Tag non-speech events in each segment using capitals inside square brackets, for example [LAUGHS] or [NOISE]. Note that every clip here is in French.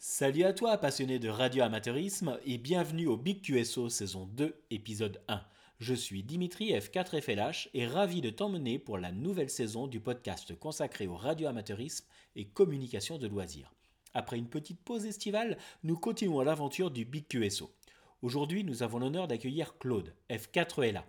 Salut à toi, passionné de radio-amateurisme, et bienvenue au Big QSO saison 2, épisode 1. Je suis Dimitri F4FLH et ravi de t'emmener pour la nouvelle saison du podcast consacré au radio-amateurisme et communication de loisirs. Après une petite pause estivale, nous continuons l'aventure du Big QSO. Aujourd'hui, nous avons l'honneur d'accueillir Claude, F4LA.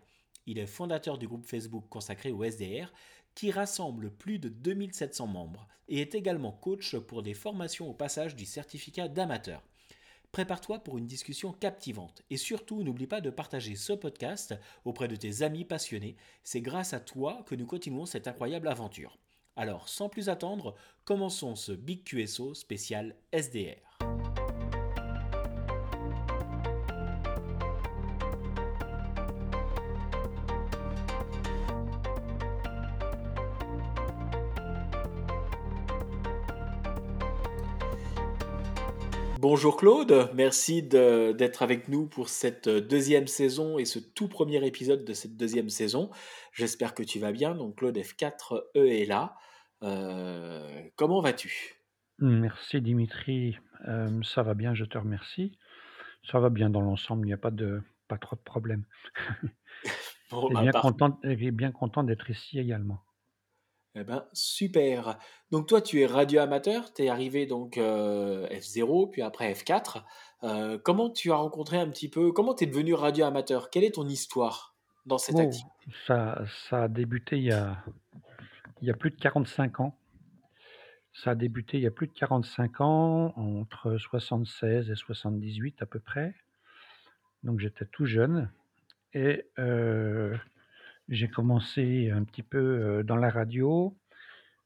Il est fondateur du groupe Facebook consacré au SDR qui rassemble plus de 2700 membres et est également coach pour des formations au passage du certificat d'amateur. Prépare-toi pour une discussion captivante et surtout n'oublie pas de partager ce podcast auprès de tes amis passionnés. C'est grâce à toi que nous continuons cette incroyable aventure. Alors, sans plus attendre, commençons ce Big QSO spécial SDR. Bonjour Claude, merci d'être avec nous pour cette deuxième saison et ce tout premier épisode de cette deuxième saison. J'espère que tu vas bien. Donc Claude F4E est là. Euh, comment vas-tu? Merci Dimitri, euh, ça va bien, je te remercie. Ça va bien dans l'ensemble, il n'y a pas de pas trop de problèmes. [LAUGHS] [LAUGHS] Bon, et bah, bien content, bien content d'être ici également. Eh ben, super. Donc toi, tu es radio amateur, tu es arrivé donc euh, F0, puis après F4. Euh, comment tu as rencontré un petit peu, comment tu es devenu radio amateur? Quelle est ton histoire dans cette Oh, activité? ça, ça a débuté il y a, il y a plus de 45 ans. Ça a débuté il y a plus de 45 ans, entre 76 et 78 à peu près. Donc j'étais tout jeune et euh, j'ai commencé un petit peu dans la radio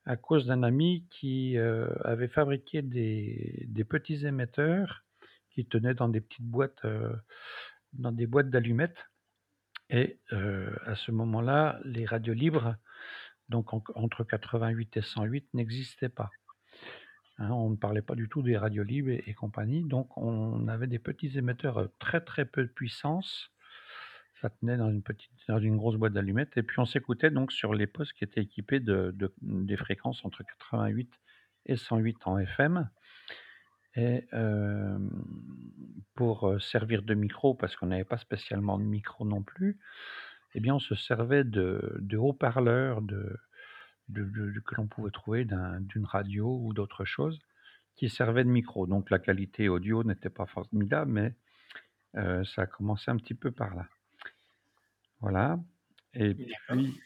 à cause d'un ami qui avait fabriqué des, petits émetteurs qui tenaient dans des petites boîtes, dans des boîtes d'allumettes. Et à ce moment-là, les radios libres, donc en- entre 88 et 108, n'existaient pas. Hein, on ne parlait pas du tout des radios libres et, et compagnie. Donc on avait des petits émetteurs très très peu de puissance. Ça tenait dans une petite, dans une grosse boîte d'allumettes. Et puis on s'écoutait donc sur les postes qui étaient équipés de, de- des fréquences entre 88 et 108 en FM. Et euh, pour euh, servir de micro, parce qu'on n'avait pas spécialement de micro non plus, eh bien on se servait de, haut-parleurs que l'on pouvait trouver d'un- d'une radio ou d'autre chose qui servaient de micro. Donc la qualité audio n'était pas formidable, mais euh, ça a commencé un petit peu par là. Voilà. Et D'accord. puis,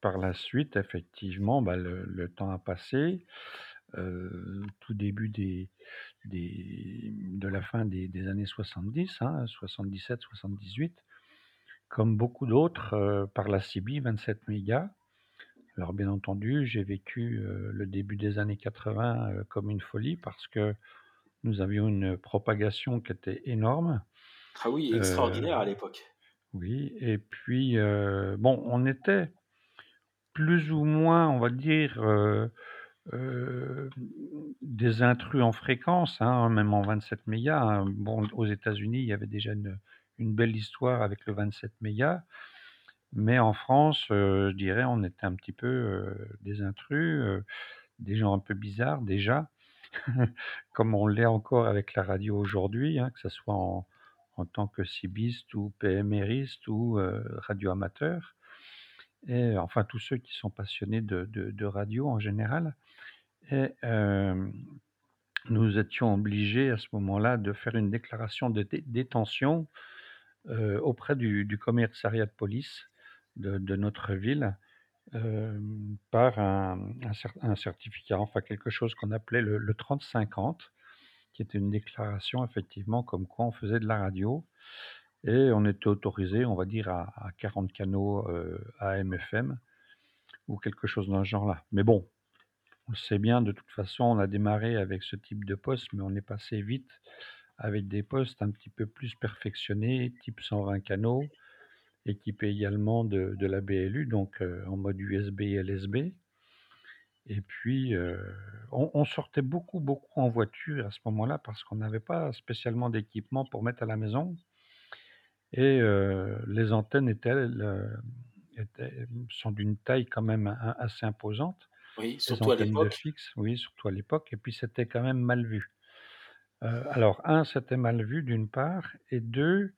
par la suite, effectivement, bah, le, le temps a passé. Tout début des, des, de la fin des, des années 70, hein, 77, 78, comme beaucoup d'autres, par la CB 27 mégas. Alors, bien entendu, j'ai vécu le début des années 80 euh, comme une folie parce que nous avions une propagation qui était énorme. Ah oui, extraordinaire à l'époque. Oui, et puis, bon, on était plus ou moins, on va dire, des intrus en fréquence, hein, même en 27 mégas. hein. Bon, aux États-Unis, il y avait déjà une, belle histoire avec le 27 mégas, mais en France, je dirais, on était un petit peu des intrus, des gens un peu bizarres déjà, [LAUGHS] comme on l'est encore avec la radio aujourd'hui, hein, que ce soit en, en tant que cibiste ou PMRiste ou euh, radio amateur, et enfin tous ceux qui sont passionnés de, radio en général. Et euh, nous étions obligés à ce moment-là de faire une déclaration de dé- détention euh, auprès du, commissariat de police de, notre ville euh, par un certificat, enfin quelque chose qu'on appelait le, le 3050, qui était une déclaration effectivement comme quoi on faisait de la radio. Et on était autorisé, on va dire, à, à 40 canaux euh, AM/FM ou quelque chose dans ce genre-là. Mais bon, on le sait bien, de toute façon, on a démarré avec ce type de poste, mais on est passé vite avec des postes un petit peu plus perfectionnés, type 120 canaux, équipés également de, de la BLU, donc euh, en mode USB et LSB. Et puis, on, on sortait beaucoup, beaucoup en voiture à ce moment-là parce qu'on n'avait pas spécialement d'équipement pour mettre à la maison. Et les antennes étaient, étaient- sont d'une taille quand même a- assez imposante. Oui, Les surtout à antennes de l'époque. fixe, oui, surtout à l'époque. Et puis c'était quand même mal vu. Heu, alors 1, c'était mal vu d'une part et 2,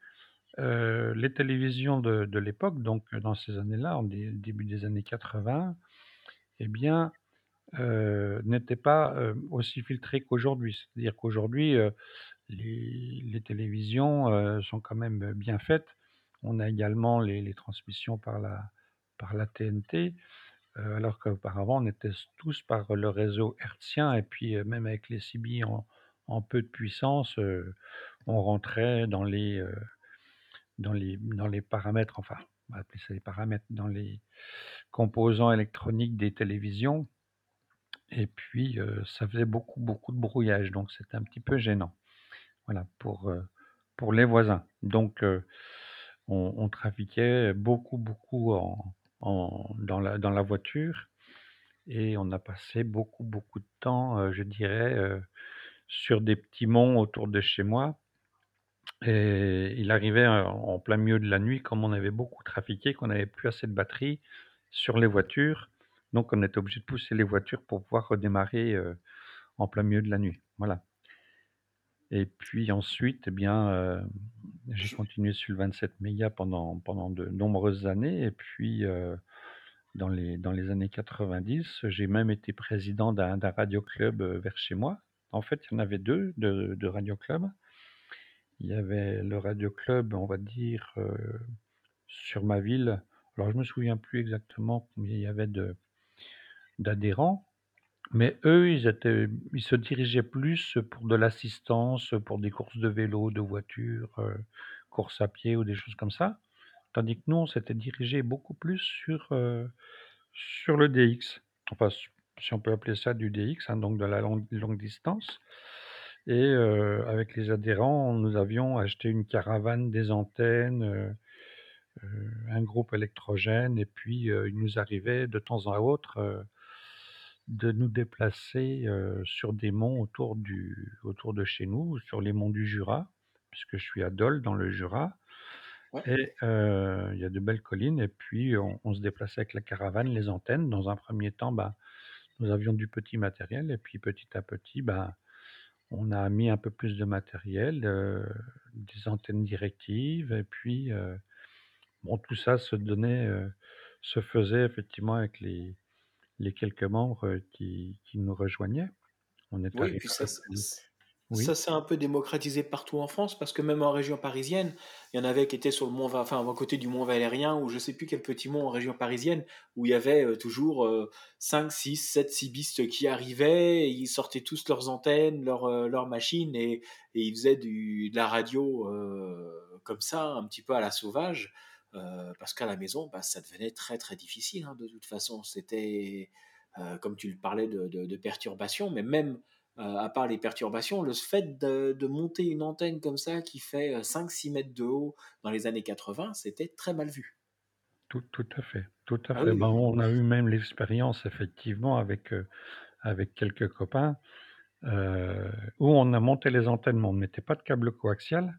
heu, les télévisions de de l'époque, donc dans ces années-là, en dé début des années 80, eh bien, heu, n'étaient pas, heu, aussi filtrées qu'aujourd'hui. C'est-à-dire qu'aujourd'hui, heu, les télévisions, heu, sont quand même, bien faites. On a également les transmissions par la par la TNT, alors qu'auparavant on était tous par le réseau hertzien et puis, même avec les CB en en peu de puissance, on rentrait dans les, dans les dans les paramètres, enfin, on va appeler ça les paramètres, dans les composants électroniques des télévisions et puis, ça faisait beaucoup, beaucoup de brouillage, donc c'était un petit peu gênant. Voilà, pour, pour les voisins. Donc on trafiquait beaucoup, beaucoup en en dans la dans la voiture et on a passé beaucoup, beaucoup de temps, je dirais, sur des petits monts autour de chez moi et il arrivait, en plein milieu de la nuit, comme on avait beaucoup trafiqué, qu'on avait plus assez de batterie sur les voitures, donc on était obligé de pousser les voitures pour pouvoir redémarrer, heu, en plein milieu de la nuit. Voilà. Et puis ensuite, eh bien, hem, j'ai continué sur le 27 mégas pendant de nombreuses années et puis, heu, dans les années 90, j'ai même été président d'un radio club, vers chez moi. En fait, il y en avait 2 de radio clubs. Il y avait le radio club, on va dire, sur ma ville. Alors je me souviens plus exactement combien il y avait de d'adhérents, mais eux, ils se dirigeaient plus pour de l'assistance, pour des courses de vélo, de voitures, heu, courses à pied ou des choses comme ça. Tandis que nous, on s'était dirigés beaucoup plus sur, heu, sur le DX. Enfin, si on peut appeler ça du DX, hein, donc de la longue distance et heu, avec les adhérents, nous avions acheté une caravane, des antennes, un groupe électrogène et puis, il nous arrivait de temps autre, heu, de nous déplacer, sur des monts autour du autour de chez nous, sur les monts du Jura, puisque je suis à Dole dans le Jura ouais. et il y a de belles collines et puis on on se déplaçait avec la caravane, les antennes. Dans un premier temps, bah, nous avions du petit matériel et puis petit à petit, ben, on a mis un peu plus de matériel, des antennes directives et puis, bon tout ça se donnait, se faisait effectivement avec les les quelques membres, heu, qui qui nous rejoignaient. On est Oui, puis à ça oui? s'est un peu démocratisé partout en France parce que même en région parisienne, il y en avait qui étaient sur le mont enfin, à côté du mont Valérien ou je sais plus quel petit mont en région parisienne où il y avait, heu, toujours, heu, 5-6-7 cibistes qui arrivaient et ils sortaient tous leurs antennes, leurs, leurs machines et et ils faisaient du de la radio, comme ça, un petit peu à la sauvage, heu, parce qu'à la maison, bah, ça devenait très, très difficile, hein, de toute façon. C'était, heu, comme tu le parlais de de de perturbations, mais même Heu, à part les perturbations, le fait de de monter une antenne comme ça qui fait, heu, 5-6 mètres de haut dans les années 80, c'était très mal vu. Tout tout à fait, tout à Ah fait. oui, Ben, on a eu même l'expérience effectivement avec, avec quelques copains, où on a monté les antennes, mais on ne mettait pas de câble coaxial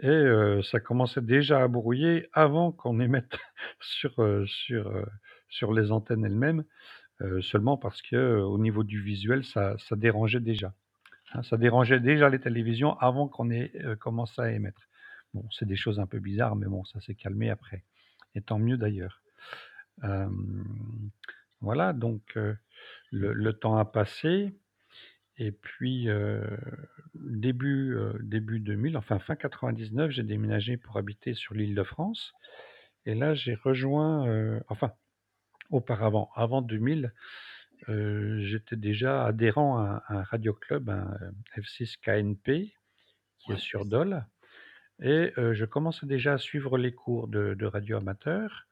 et ça commençait déjà à brouiller avant qu'on émette [LAUGHS] sur, sur, sur les antennes elles-mêmes, seulement parce que, au niveau du visuel, ça ça dérangeait déjà, hein. Ça dérangeait déjà les télévisions avant qu'on ait, commencé à émettre. Bon, c'est des choses un peu bizarres, mais bon, ça s'est calmé après et tant mieux d'ailleurs. Voilà donc le temps a passé et puis, début, heu, début 2000, enfin fin 99, j'ai déménagé pour habiter sur l'Île-de-France et là j'ai rejoint, heu, enfin auparavant, avant 2000, heu, j'étais déjà adhérent à un à un radio club, un, heu, F6 KNP qui est sur Dole. Et heu, je commençais déjà à suivre les cours de de radio amateur.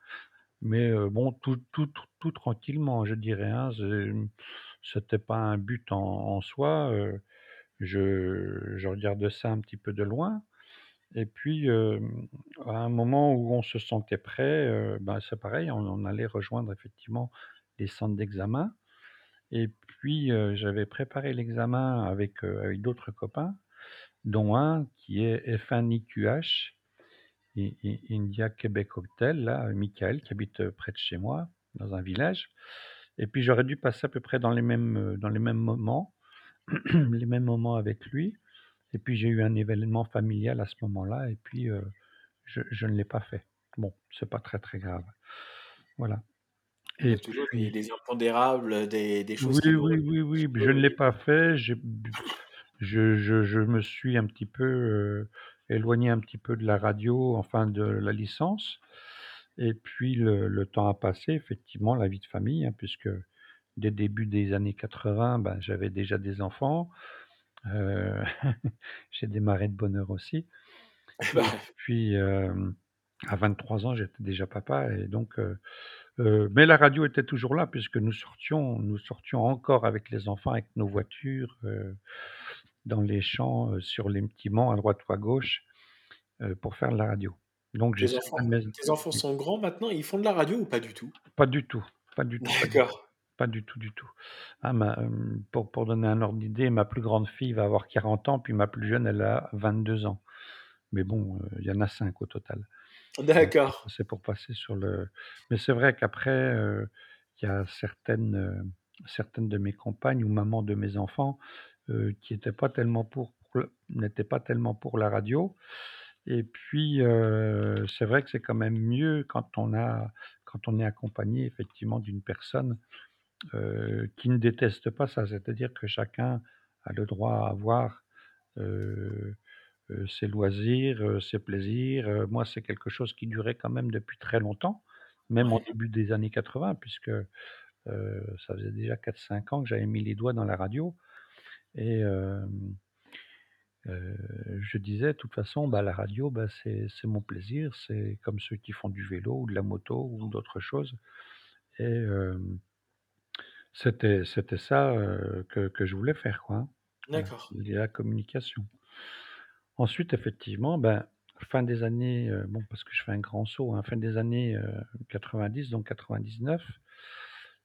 Mais bon, tout tout tout tout tranquillement, je dirais, hein. C'était pas un but en en soi, je regardais ça un petit peu de loin et puis, à un moment où on se sentait prêt, bah, c'est pareil, on allait rejoindre effectivement les centres d'examen et puis, j'avais préparé l'examen avec, d'autres copains, dont un qui est F1 IQH I I India Québec Hotel là, Michael qui habite, près de chez moi, dans un village et puis j'aurais dû passer à peu près dans les mêmes, dans les mêmes moments [CLEARS THROAT] les mêmes moments avec lui. Et puis j'ai eu un événement familial à ce moment-là et puis, heu, je je ne l'ai pas fait. Bon, c'est pas très, très grave. Voilà. Il y et a toujours des puis des impondérables, des des choses qui oui, oui, oui, oui, je ne l'ai pas fait, je je je me suis un petit peu, heu, éloigné un petit peu de la radio, enfin de la licence. Et puis le le temps a passé, effectivement, la vie de famille, hein, puisque dès le début des années 80, ben, j'avais déjà des enfants, heu, [LAUGHS] j'ai démarré de bonne heure aussi. Eh et puis, hem, à 23 ans, j'étais déjà papa et donc mais la radio était toujours là puisque nous sortions nous sortions encore avec les enfants, avec nos voitures, dans les champs, sur les petits monts à droite ou à gauche, pour faire de la radio. Donc j'ai tes enfants mais tes enfants sont grands maintenant, ils font de la radio ou pas du tout, pas du tout, pas du tout, D'accord. Pas du tout, du tout. Ah ma, hem, pour pour donner un ordre d'idée, ma plus grande fille va avoir 40 ans, puis ma plus jeune, elle a 22 ans. Mais bon, heu, il y en a 5 au total. D'accord. C'est pour passer sur le mais c'est vrai qu'après, heu, il y a certaines, certaines de mes compagnes ou mamans de mes enfants, qui étaient pas tellement pour n'étaient pas tellement pour la radio et puis, c'est vrai que c'est quand même mieux quand on a quand on est accompagné effectivement d'une personne, qui ne déteste pas ça. C'est-à-dire que chacun a le droit à avoir, ses loisirs, ses plaisirs, moi, c'est quelque chose qui durait quand même depuis très longtemps, même au Ouais. début des années 80 puisque, ça faisait déjà 4-5 ans que j'avais mis les doigts dans la radio et je disais: «De toute façon, bah, la radio, bah, c'est mon plaisir, c'est comme ceux qui font du vélo ou de la moto ou d'autres choses» et c'était c'était ça, heu, que que je voulais faire, quoi, hein. Voilà, D'accord. la communication. Ensuite, effectivement, ben, fin des années, heu, bon, parce que je fais un grand saut, hein, fin des années, heu, 90, donc 99,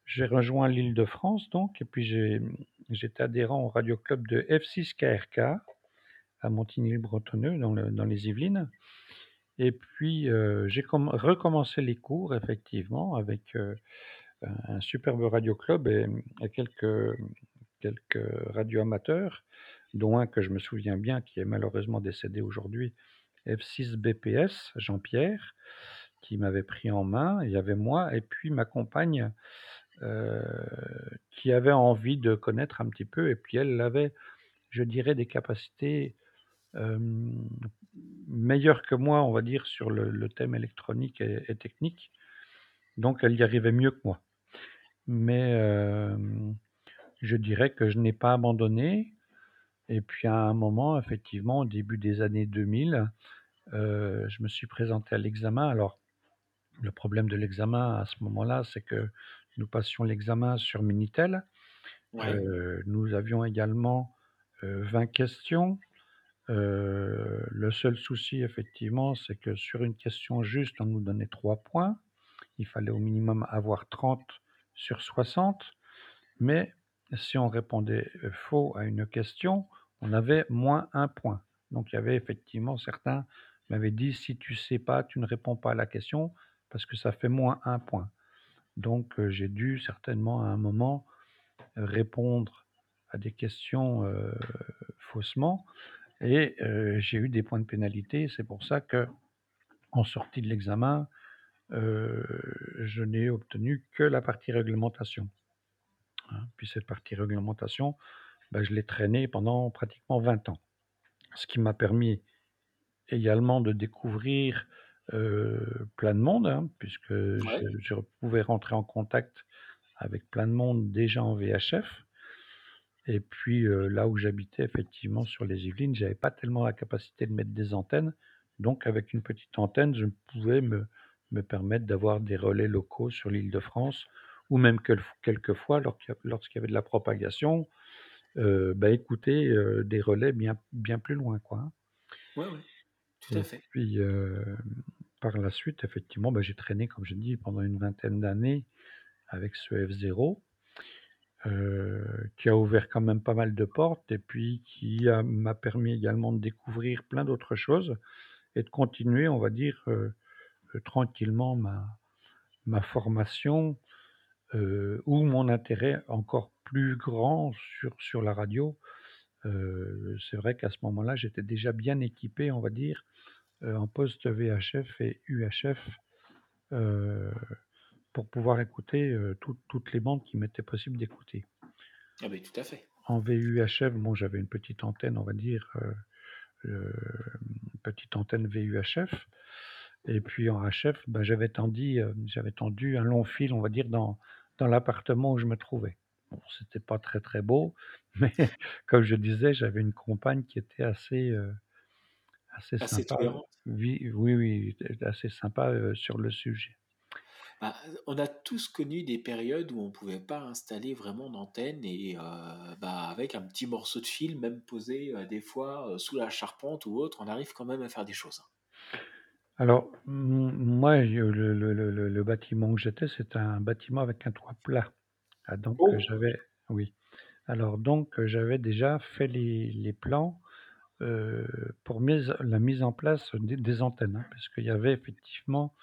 j'ai rejoint l'Île-de-France donc et puis j'ai, mmh, j'étais adhérent au radio club de F6 KRK à Montigny-le-Bretonneux dans le dans les Yvelines et puis, heu, j'ai comm recommencé les cours effectivement avec, heu, un superbe radio club et quelques, quelques radioamateurs, dont un que je me souviens bien qui est malheureusement décédé aujourd'hui, F6 BPS, Jean-Pierre, qui m'avait pris en main. Il y avait moi et puis ma compagne, heu, qui avait envie de connaître un petit peu et puis elle, avait, je dirais, des capacités, hem, meilleures que moi, on va dire, sur le thème électronique et technique. Donc elle y arrivait mieux que moi. Mais, je dirais que je n'ai pas abandonné et puis à un moment, effectivement, au début des années 2000, heu, je me suis présenté à l'examen. Alors Le problème de l'examen à ce moment-là, c'est que nous passions l'examen sur Minitel. Ouais. Nous avions également, heu, 20 questions. Le seul souci effectivement, c'est que sur une question juste, on nous donnait 3 points. Il fallait au minimum avoir 30 sur 60, mais si on répondait, faux à une question, on avait moins un point. Donc il y avait effectivement certains m'avaient dit: «Si tu sais pas, tu ne réponds pas à la question parce que ça fait moins un point». Donc, heu, j'ai dû certainement à un moment, répondre à des questions, heu, faussement et heu, j'ai eu des points de pénalité. C'est pour ça qu'en sortie de l'examen, heu, je n'ai obtenu que la partie réglementation, hein. Puis cette partie réglementation, bah, je l'ai traînée pendant pratiquement 20 ans. Ce qui m'a permis également de découvrir, heu, plein de monde, hein, puisque je Ouais. je pouvais rentrer en contact avec plein de monde déjà en VHF. Et puis, heu, là où j'habitais effectivement sur les Yvelines, j'avais pas tellement la capacité de mettre des antennes. Donc avec une petite antenne, je pouvais me me permettre d'avoir des relais locaux sur l'Île-de-France ou même quelquefois lorsqu'il y avait de la propagation, heu, bah, écouter, heu, des relais bien bien plus loin, quoi, hein. Ouais, tout à Et fait. puis, hem, par la suite effectivement, bah, j'ai traîné comme je dis pendant une vingtaine d'années avec ce F0. Heu, qui a ouvert quand même pas mal de portes et puis qui m'a permis également de découvrir plein d'autres choses et de continuer, on va dire, tranquillement ma ma formation, heu, ou mon intérêt encore plus grand sur sur la radio, heu, c'est vrai qu'à ce moment-là, j'étais déjà bien équipé, on va dire, heu, en poste VHF et UHF, pour pouvoir écouter, toutes les bandes qu'il m'était possible d'écouter. Ah beh, tout à fait. En VUHF, bon, j'avais une petite antenne, on va dire, petite antenne VUHF et puis en HF, bah, j'avais tendu, heu, j'avais tendu un long fil, on va dire, dans dans l'appartement où je me trouvais. Bon, c'était pas très, très beau, [LAUGHS] mais comme je disais, j'avais une compagne qui était assez, heu, assez Assez sympa. Oui, oui, oui, assez sympa, heu, sur le sujet. Bah, on a tous connu des périodes où on pouvait pas installer vraiment d'antenne et bah, avec un petit morceau de fil, même posé, des fois, sous la charpente ou autre, on arrive quand même à faire des choses. Alors, m moi, je le le le le le bâtiment où j'étais, c'était un bâtiment avec un toit plat. Ah donc heu, Oh! j'avais oui. Alors donc heu, j'avais déjà fait les les plans, heu, pour mise la mise en place des des antennes, hein, parce qu'il y avait effectivement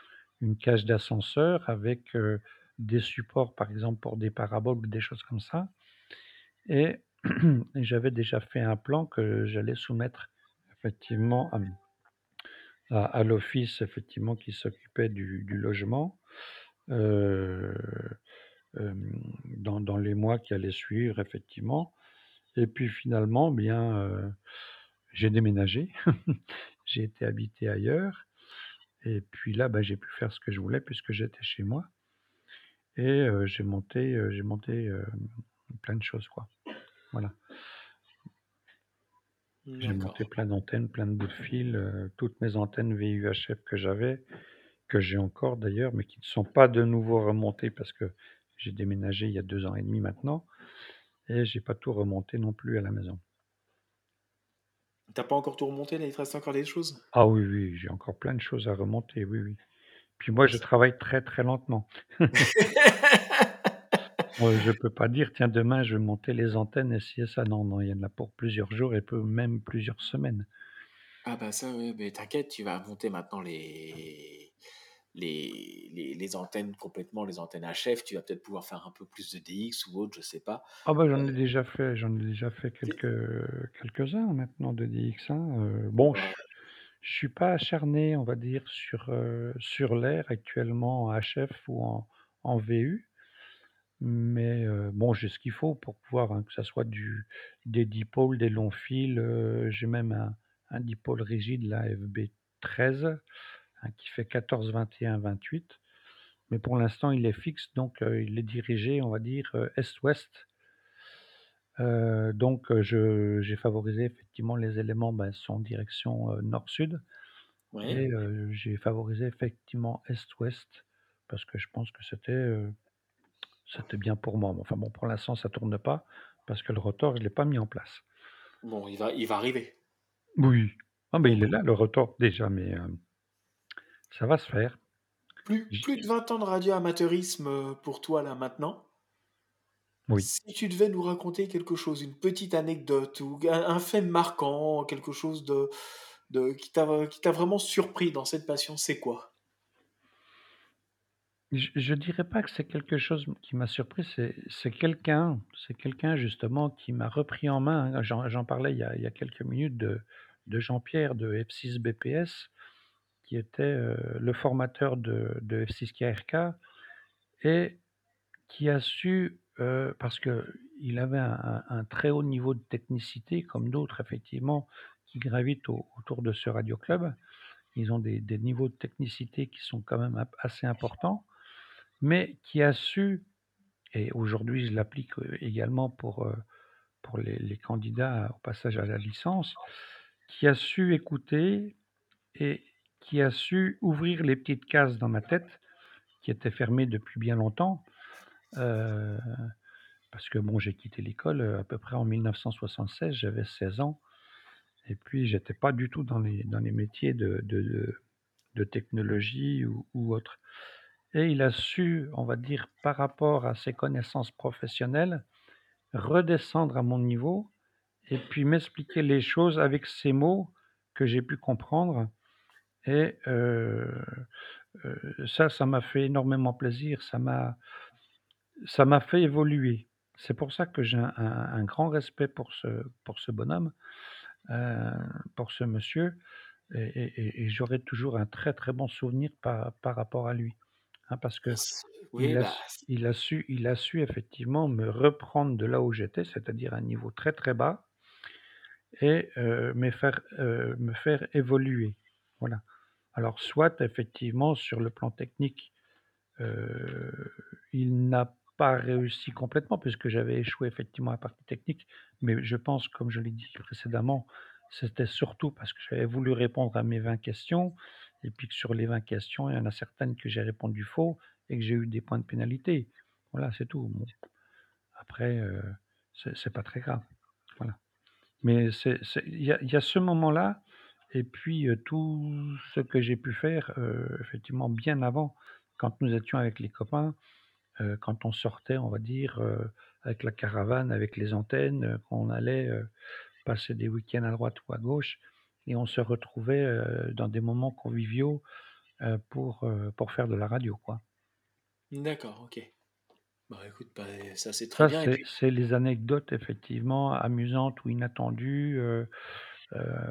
une cage d'ascenseur avec, heu, des supports, par exemple, pour des paraboles ou des choses comme ça et et [CLEARS THROAT] j'avais déjà fait un plan que j'allais soumettre effectivement à, à l'office effectivement qui s'occupait du logement, heu, hem, dans les mois qui allaient suivre effectivement et puis finalement, bien, heu, j'ai déménagé. [LAUGHS] J'ai été habiter ailleurs et puis là, bah, j'ai pu faire ce que je voulais puisque j'étais chez moi et heu, j'ai monté, j'ai monté, plein de choses, quoi. Voilà. J'ai monté D'accord. plein d'antennes, plein de bouts de fil, heu, toutes mes antennes VUHF que j'avais, que j'ai encore d'ailleurs, mais qui ne sont pas de nouveau remontées parce que j'ai déménagé il y a 2 ans et demi maintenant et j'ai pas tout remonté non plus à la maison. Tu as pas encore tout remonté là, il te reste encore des choses? Ah oui, oui, j'ai encore plein de choses à remonter, oui, oui. Puis moi, Bon je ça travaille très, très lentement. [LAUGHS] [LAUGHS] Moi, je peux pas dire: «Tiens, demain, je vais monter les antennes et ça». Non, non, il y en a pour plusieurs jours et peu même plusieurs semaines. Ah bah ça, ouais, mais t'inquiète, tu vas monter maintenant les les les les antennes complètement, les antennes HF, tu vas peut-être pouvoir faire un peu plus de DX ou autre, je sais pas. Ah bah, j'en ai déjà fait j'en ai déjà fait quelques, quelques-uns maintenant de DX1, heu, bon, je ouais, je suis pas acharné, on va dire, sur, heu, sur l'air actuellement en HF ou en en VU, mais heu, bon, j'ai ce qu'il faut pour pouvoir, hein, que ça soit du des dipôles, des longs fils, heu, j'ai même un un dipôle rigide là, FB13, hein, qui fait 14-21-28, mais pour l'instant, il est fixe, donc heu, il est dirigé, on va dire, heu, est-ouest. Heu, donc heu, je j'ai favorisé effectivement les éléments, bah, sont en direction, heu, nord-sud ouais. et heu, j'ai favorisé effectivement est-ouest parce que je pense que c'était, heu, c'était bien pour moi. Mais enfin bon, pour l'instant, ça tourne pas parce que le rotor, je l'ai pas mis en place. Bon, il va il va arriver. Oui. Ah mais il est là le rotor déjà, mais hem, ça va se faire. plus de 20 ans de radioamateurisme, heu, pour toi là maintenant. oui. Si tu devais nous raconter quelque chose, une petite anecdote ou un un fait marquant, quelque chose de de qui t'a vraiment surpris dans cette passion, c'est quoi? Je je dirais pas que c'est quelque chose qui m'a surpris, c'est c'est quelqu'un c'est quelqu'un justement qui m'a repris en main. J'en j'en parlais il y a il y a quelques minutes de de Jean-Pierre de F6 BPS qui était, heu, le formateur de de F6 KRK et qui a su, heu, parce qu'il avait un un un très haut niveau de technicité comme d'autres effectivement qui gravitent au autour de ce radio club. Ils ont des des niveaux de technicité qui sont quand même assez importants, mais qui a su et aujourd'hui je l'applique, heu, également pour, heu, pour les candidats au passage à la licence, qui a su écouter et qui a su ouvrir les petites cases dans ma tête qui étaient fermées depuis bien longtemps, heu, parce que bon, j'ai quitté l'école, à peu près en 1976, j'avais 16 ans et puis j'étais pas du tout dans les dans les métiers de de de de technologie ou ou autre et il a su, on va dire, par rapport à ses connaissances professionnelles, redescendre à mon niveau et puis m'expliquer les choses avec ses mots que j'ai pu comprendre et heu heu, ça, ça m'a fait énormément plaisir. Ça m'a ça m'a fait évoluer. C'est pour ça que j'ai un grand respect pour ce pour ce bonhomme, heu, pour ce monsieur et et j'aurai toujours un très, très bon souvenir par par rapport à lui, hein, parce oui, a bah, il a su il a su effectivement me reprendre de là où j'étais, c'est-à-dire un niveau très, très bas et me faire, me faire évoluer. Voilà. Alors soit effectivement sur le plan technique, il n'a pas réussi complètement puisque j'avais échoué effectivement à la partie technique, mais je pense, comme je l'ai dit précédemment, c'était surtout parce que j'avais voulu répondre à mes 20 questions et puis sur les 20 questions, il y en a certaines que j'ai répondu faux et que j'ai eu des points de pénalité. Voilà, c'est tout. Après, heu, c'est pas très grave. Voilà. Mais il y a ce moment-là et puis, heu, tout ce que j'ai pu faire, heu, effectivement bien avant, quand nous étions avec les copains, heu, quand on sortait, on va dire, avec la caravane, avec les antennes, heu, quand on allait, passer des week-ends à droite ou à gauche et on se retrouvait, dans des moments conviviaux, pour, pour faire de la radio, quoi. d'accord, OK. Bah, écoute, bah, ça, c'est très Ça, bien et c'est puis c'est les anecdotes effectivement amusantes ou inattendues,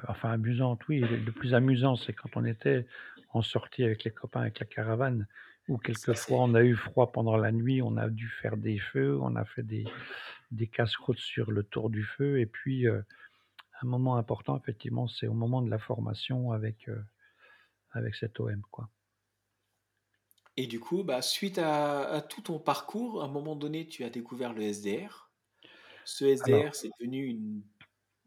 enfin amusantes, oui, le le plus amusant, c'est quand on était en sortie avec les copains avec la caravane ça, quelquefois c'est on a eu froid pendant la nuit, on a dû faire des feux, on a fait des des casse-croûtes sur le tour du feu et puis, un moment important effectivement, c'est au moment de la formation avec, heu, avec cet OM, quoi. et du coup, bah, suite à à tout ton parcours, à un moment donné, tu as découvert le SDR. Ce SDR, c'est devenu une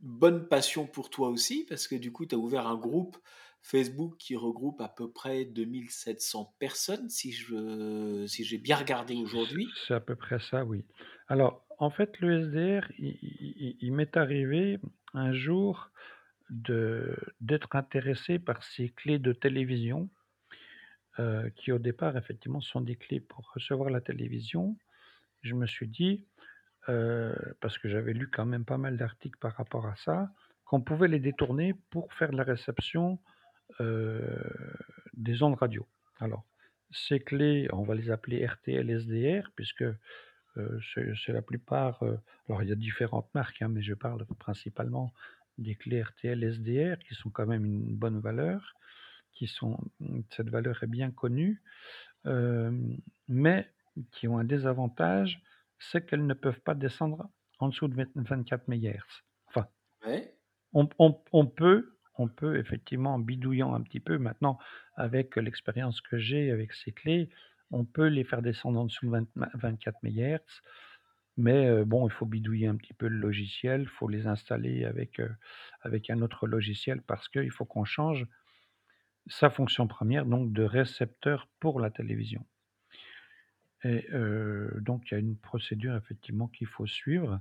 bonne passion pour toi aussi parce que du coup, tu as ouvert un groupe Facebook qui regroupe à peu près 2 700 personnes si je si j'ai bien regardé aujourd'hui. C'est à peu près ça, oui. Alors, en fait, le SDR, il il il il m'est arrivé un jour d'être intéressé par ces clés de télévision, heu, qui au départ, effectivement, sont des clés pour recevoir la télévision. Je me suis dit, heu, parce que j'avais lu quand même pas mal d'articles par rapport à ça, qu'on pouvait les détourner pour faire de la réception, heu, des ondes radio. Alors, ces clés, on va les appeler RTL SDR puisque c'est c'est la plupart, heu, alors il y a différentes marques, hein, mais je parle principalement des clés RTL SDR qui sont quand même une bonne valeur, qui sont mmh, cette valeur est bien connue, hem, mais qui ont un désavantage, c'est qu'elles ne peuvent pas descendre en dessous de vingt 24 mégahertz. Enfin, Ouais. on on on peut on peut effectivement en bidouillant un petit peu maintenant avec l'expérience que j'ai avec ces clés, on peut les faire descendre en dessous de vingt 24 mégahertz. Mais heu, bon, il faut bidouiller un petit peu le logiciel, il faut les installer avec, heu, avec un autre logiciel parce qu'il faut qu'on change sa fonction première, donc de récepteur pour la télévision et heu, donc il y a une procédure effectivement qu'il faut suivre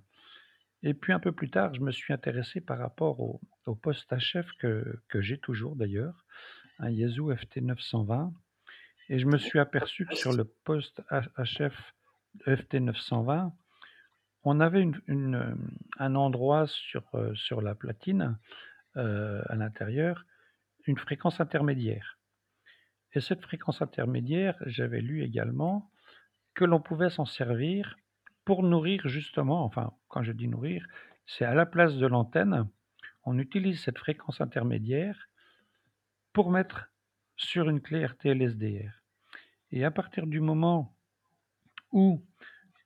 et puis un peu plus tard, je me suis intéressé par rapport au au poste HF que que j'ai toujours d'ailleurs, un Yaesu FT920 et je me suis aperçu que sur le poste HF FT920 On avait hem, un endroit sur, heu, sur la platine, heu, à l'intérieur, une fréquence intermédiaire. Et cette fréquence intermédiaire, j'avais lu également que l'on pouvait s'en servir pour nourrir justement enfin, quand je dis nourrir, c'est à la place de l'antenne, on utilise cette fréquence intermédiaire pour mettre sur une clé RTL-SDR et à partir du moment où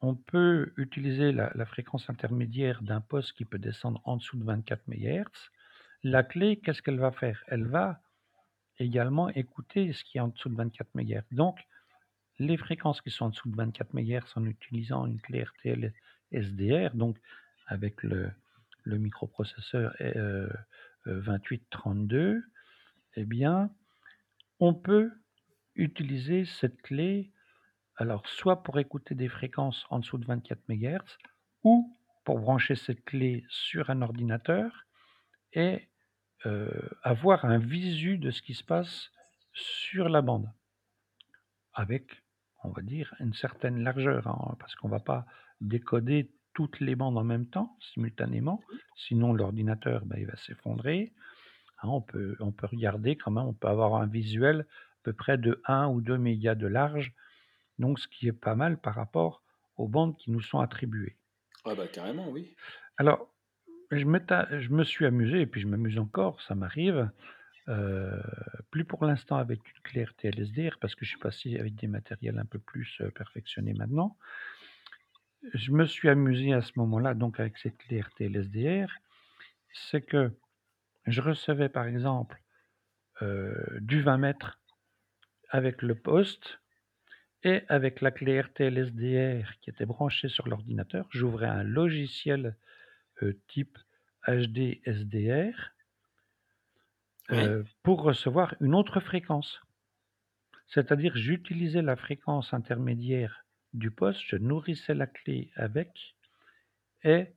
On peut utiliser la fréquence intermédiaire d'un poste qui peut descendre en dessous de 24 mégahertz. La clé, qu'est-ce qu'elle va faire? Elle va également écouter ce qui est en dessous de 24 mégahertz. Donc les fréquences qui sont en dessous de 24 mégahertz en utilisant une clé RTL SDR, donc avec le le microprocesseur et heu, heu, 2832, eh bien, on peut utiliser cette clé Alors, soit pour écouter des fréquences en dessous de 24 mégahertz ou pour brancher cette clé sur un ordinateur et heu, avoir un visu de ce qui se passe sur la bande. Avec, on va dire, une certaine largeur, hein, parce qu'on va pas décoder toutes les bandes en même temps, simultanément, sinon l'ordinateur, il va s'effondrer. Hein, on peut on peut regarder quand même, on peut avoir un visuel à peu près de 1 ou 2 mégas de large donc ce qui est pas mal par rapport aux bandes qui nous sont attribuées. Ah bah carrément, oui. Alors, je me ta je me suis amusé et puis je m'amuse encore, ça m'arrive, heu, plus pour l'instant avec une clé RTL-SDR parce que je suis passé avec des matériels un peu plus, heu, perfectionnés maintenant. Je me suis amusé à ce moment-là, donc avec cette clé RTL-SDR, c'est que je recevais par exemple, heu, du 20 mètres avec le poste et avec la clé RTL-SDR qui était branchée sur l'ordinateur, j'ouvrais un logiciel, heu, type HD SDR heu, pour recevoir une autre fréquence. C'est-à-dire, j'utilisais la fréquence intermédiaire du poste, je nourrissais la clé avec et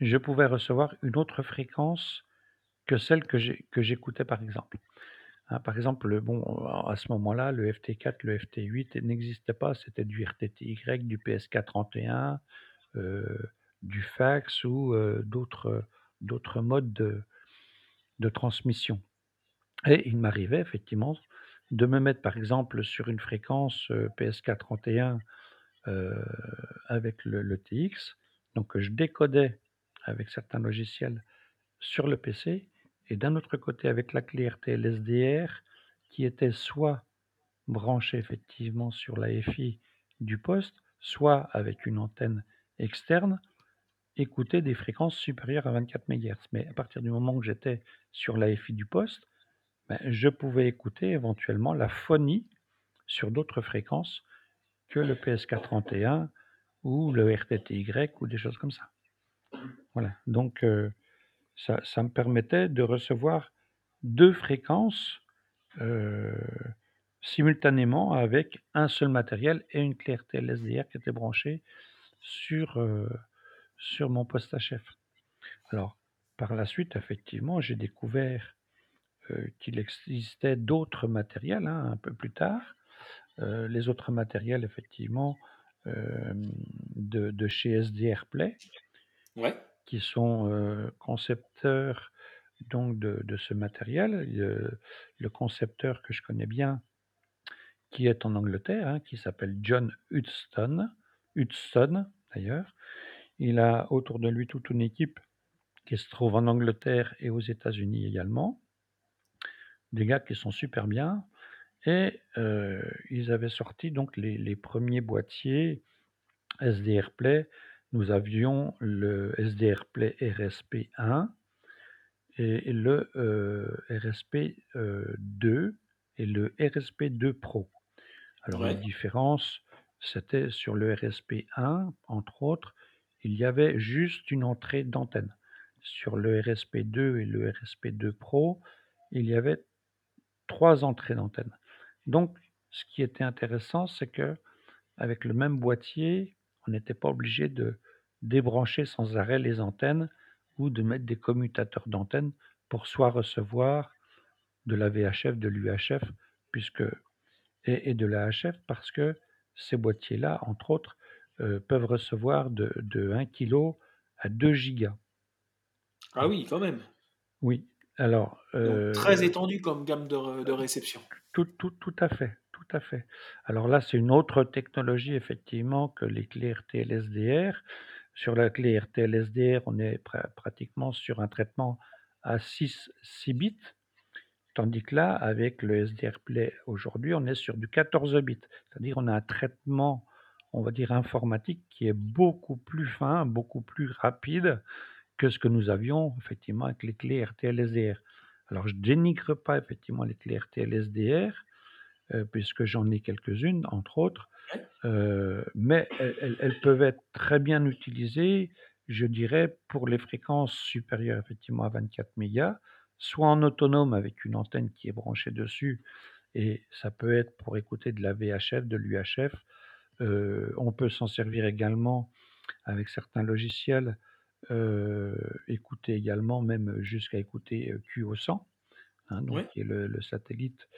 je pouvais recevoir une autre fréquence que celle que j'écoutais par exemple. Hein, par exemple, le bon, à ce moment-là, le FT4, le FT8 n'existait pas, c'était du RTTY, du PSK31, heu, du fax ou heu, d'autres, modes de transmission. Et il m'arrivait effectivement de me mettre par exemple sur une fréquence, heu, PSK31, heu, avec le TX, donc je décodais avec certains logiciels sur le PC et d'un autre côté avec la clé RTL-SDR qui était soit branchée effectivement sur la FI du poste, soit avec une antenne externe, écouter des fréquences supérieures à 24 mégahertz. Mais à partir du moment où j'étais sur la FI du poste, ben, je pouvais écouter éventuellement la phonie sur d'autres fréquences que le PSK31 ou le RTTY ou des choses comme ça. Voilà, donc heu, ça me permettait de recevoir 2 fréquences, heu, simultanément avec un seul matériel et une clé RTL-SDR qui était branchée sur, heu, sur mon poste HF. Alors, par la suite, effectivement, j'ai découvert, heu, qu'il existait d'autres matériels, hein, un peu plus tard. Les autres matériels effectivement, de de chez SDR Play Ouais. Qui sont, concepteurs donc de ce matériel. Le concepteur que je connais bien, qui est en Angleterre, hein, qui s'appelle John Hudson d'ailleurs. Il a autour de lui toute une équipe qui se trouve en Angleterre et aux États-Unis également. Des gars qui sont super bien et ils avaient sorti donc les 1ers boîtiers SDR Play. Nous avions le SDR Play RSP1 et le, heu, RSP, heu, 2 et le RSP2 Pro. Alors les Ouais. différences, c'était sur le RSP1, entre autres, il y avait juste une entrée d'antenne. Sur le RSP2 et le RSP2 Pro, il y avait 3 entrées d'antenne. Donc ce qui était intéressant, c'est qu'avec le même boîtier, on n'était pas obligé de débrancher sans arrêt les antennes ou de mettre des commutateurs d'antennes pour soit recevoir de la VHF, de l'UHF puisque et et de la HF parce que ces boîtiers-là, entre autres, heu, peuvent recevoir de de 1 kilo à 2 gigas. Ah oui, quand même. Oui, alors, Donc très étendu comme gamme de de réception. Tout tout tout à fait, tout à fait. Alors là, c'est une autre technologie effectivement que les clés RTL-SDR. Sur la clé RTL-SDR, on est pra pratiquement sur un traitement à 6 6 bits, tandis que là, avec le SDR Play aujourd'hui, on est sur du 14 bits. C'est-à-dire on a un traitement, on va dire informatique qui est beaucoup plus fin, beaucoup plus rapide que ce que nous avions effectivement avec les clés RTL-SDR. Alors je dénigre pas effectivement les clés RTL-SDR, heu, puisque j'en ai quelques-unes, entre autres, heu, mais elles peuvent être très bien utilisées, je dirais, pour les fréquences supérieures effectivement à 24 mégas, soit en autonome avec une antenne qui est branchée dessus et ça peut être pour écouter de la VHF, de l'UHF. Heu, on peut s'en servir également avec certains logiciels, écouter également même jusqu'à écouter, heu, QO100, hein, donc qui est le le satellite,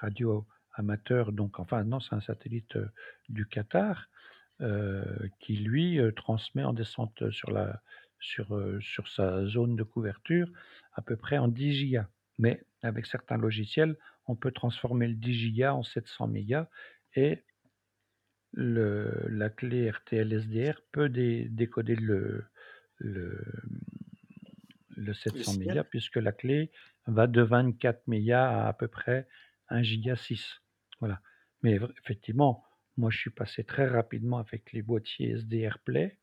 radio amateur donc enfin non, c'est un satellite, heu, du Qatar, heu, qui lui, transmet en descente sur la sur, heu, sur sa zone de couverture à peu près en 10 gigas. Mais avec certains logiciels, on peut transformer le 10 gigas en 700 mégas et le la clé RTL-SDR peut dé décoder le le, le 700 mégas puisque la clé va de 24 mégas à à peu près 1 giga 6. Voilà. Mais effectivement, moi je suis passé très rapidement avec les boîtiers SDR Play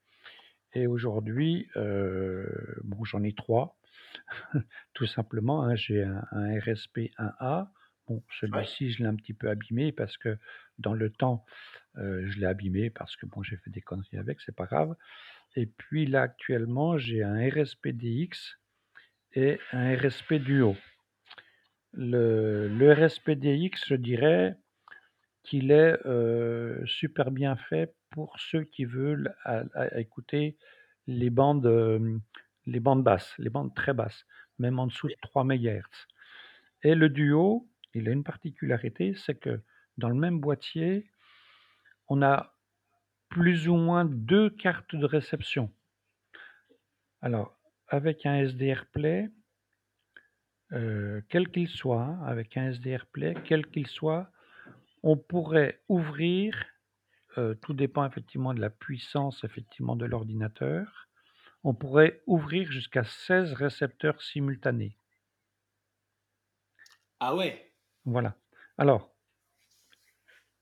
et aujourd'hui, euh, bon j'en ai 3 [LAUGHS] tout simplement, hein. J'ai un un RSP 1A. Bon celui-ci je l'ai un petit peu abîmé parce que dans le temps, heu, je l'ai abîmé parce que bon j'ai fait des conneries avec, c'est pas grave et puis là actuellement j'ai un RSP-DX et un RSP Duo. Le le RSP-DX je dirais qu'il est, heu, super bien fait pour ceux qui veulent écouter les bandes, hem, les bandes basses, les bandes très basses, même en dessous de 3 mégahertz et le Duo, il a une particularité, c'est que dans le même boîtier, on a plus ou moins 2 cartes de réception. Alors avec un SDR Play heu, quel qu'il soit, hein, avec un SDR Play, quel qu'il soit, on pourrait ouvrir, heu, tout dépend effectivement de la puissance effectivement de l'ordinateur, on pourrait ouvrir jusqu'à 16 récepteurs simultanés. Ah ouais? Voilà. Alors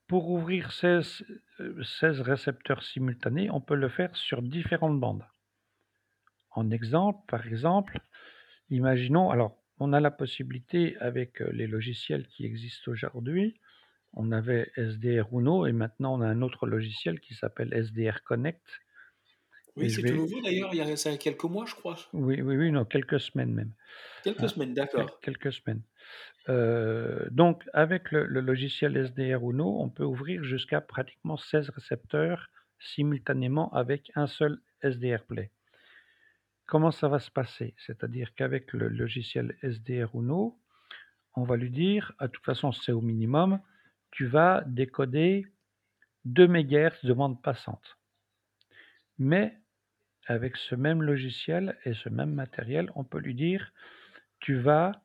pour ouvrir 16, heu, 16 récepteurs simultanés, on peut le faire sur différentes bandes. En exemple, par exemple, imaginons alors on a la possibilité avec, heu, les logiciels qui existent aujourd'hui, on avait SDR Uno et maintenant on a un autre logiciel qui s'appelle SDR Connect Oui, c'est tout nouveau d'ailleurs, il y a ça quelques mois, je crois. Oui, oui, oui, non, quelques semaines même. Quelques Hein, semaines, d'accord. quelques semaines. Heu, donc avec le le logiciel SDR Uno, on peut ouvrir jusqu'à pratiquement 16 récepteurs simultanément avec un seul SDR Play. Comment ça va se passer? C'est-à-dire qu'avec le logiciel SDR Uno, on va lui dire: «Ah de toute façon c'est au minimum, tu vas décoder 2 mégahertz de bande passante». Mais avec ce même logiciel et ce même matériel, on peut lui dire: «Tu vas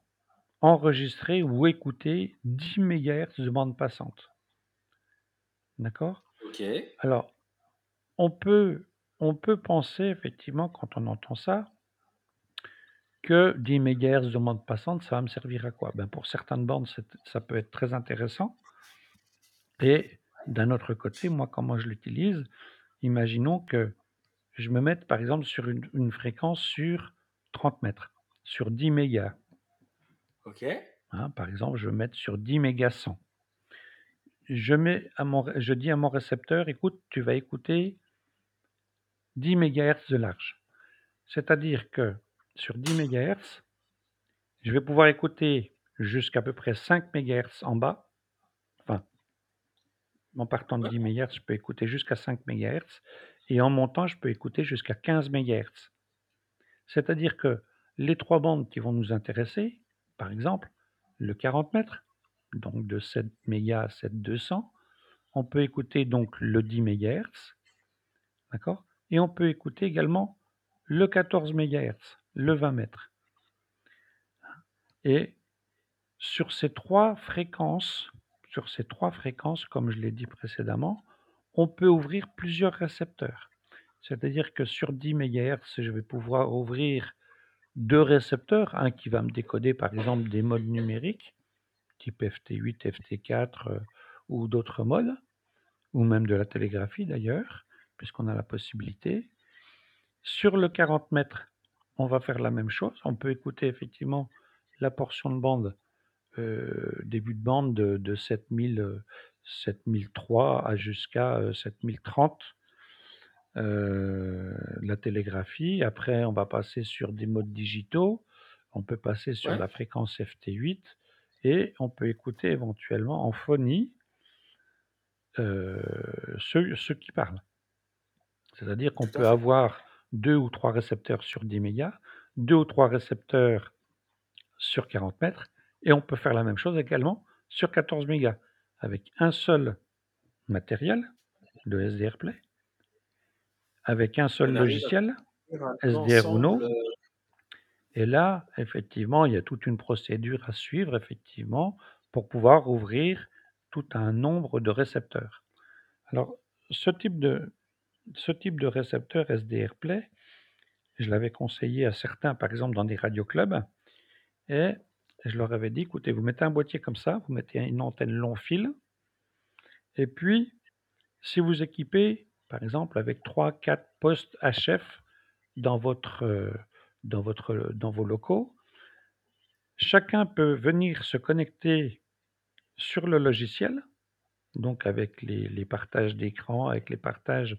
enregistrer ou écouter 10 mégahertz de bande passante». D'accord? OK. Alors, on peut on peut penser effectivement quand on entend ça que 10 mégahertz de bande passante, ça va me servir à quoi? Ben, pour certaines bandes, ça peut être très intéressant et d'un autre côté, moi comment je l'utilise, imaginons que je me mette par exemple sur une une fréquence sur 30 mètres, sur 10 mégas. OK. Hein, par exemple, je veux mettre sur 10 mégas 100. Je mets à mon je dis à mon récepteur: «Écoute, tu vas écouter 10 mégahertz de large». C'est-à-dire que sur 10 mégahertz, je vais pouvoir écouter jusqu'à peu près 5 mégahertz en bas. Enfin en partant de Ouais. 10 mégahertz, je peux écouter jusqu'à 5 mégahertz et en montant, je peux écouter jusqu'à 15 mégahertz. C'est-à-dire que les 3 bandes qui vont nous intéresser, par exemple, le 40 mètres, donc de 7 mégas à 7200, on peut écouter donc le 10 mégahertz, d'accord? Et on peut écouter également le 14 mégahertz, le 20 mètres. Et sur ces 3 fréquences sur ces 3 fréquences, comme je l'ai dit précédemment, on peut ouvrir plusieurs récepteurs. C'est-à-dire que sur 10 mégahertz, je vais pouvoir ouvrir 2 récepteurs, un qui va me décoder par exemple des modes numériques, type FT8, FT4, heu, ou d'autres modes, ou même de la télégraphie d'ailleurs, puisqu'on a la possibilité. Sur le 40 mètres, on va faire la même chose, on peut écouter effectivement la portion de bande, heu, début de bande de de 7000, heu, 7003 à jusqu'à, heu, 7030. Heu, la télégraphie, après on va passer sur des modes digitaux, on peut passer sur Ouais. la fréquence FT8 et on peut écouter éventuellement en phonie ceux qui parlent. C'est-à-dire qu'on peut avoir 2 ou 3 récepteurs sur 10 mégas, 2 ou 3 récepteurs sur 40 mètres et on peut faire la même chose également sur 14 mégas avec un seul matériel, le SDR Play avec un seul logiciel, SDR Uno heu et là, effectivement, il y a toute une procédure à suivre effectivement pour pouvoir ouvrir tout un nombre de récepteurs. Alors ce type de ce type de récepteur SDR Play, je l'avais conseillé à certains, par exemple, dans des radioclubs et je leur avais dit: «Écoutez, vous mettez un boîtier comme ça, vous mettez une antenne long fil et puis, si vous équipez, par exemple, avec 3-4 postes HF dans votre, heu, dans votre, dans vos locaux, chacun peut venir se connecter sur le logiciel, donc avec les partages d'écran, avec les partages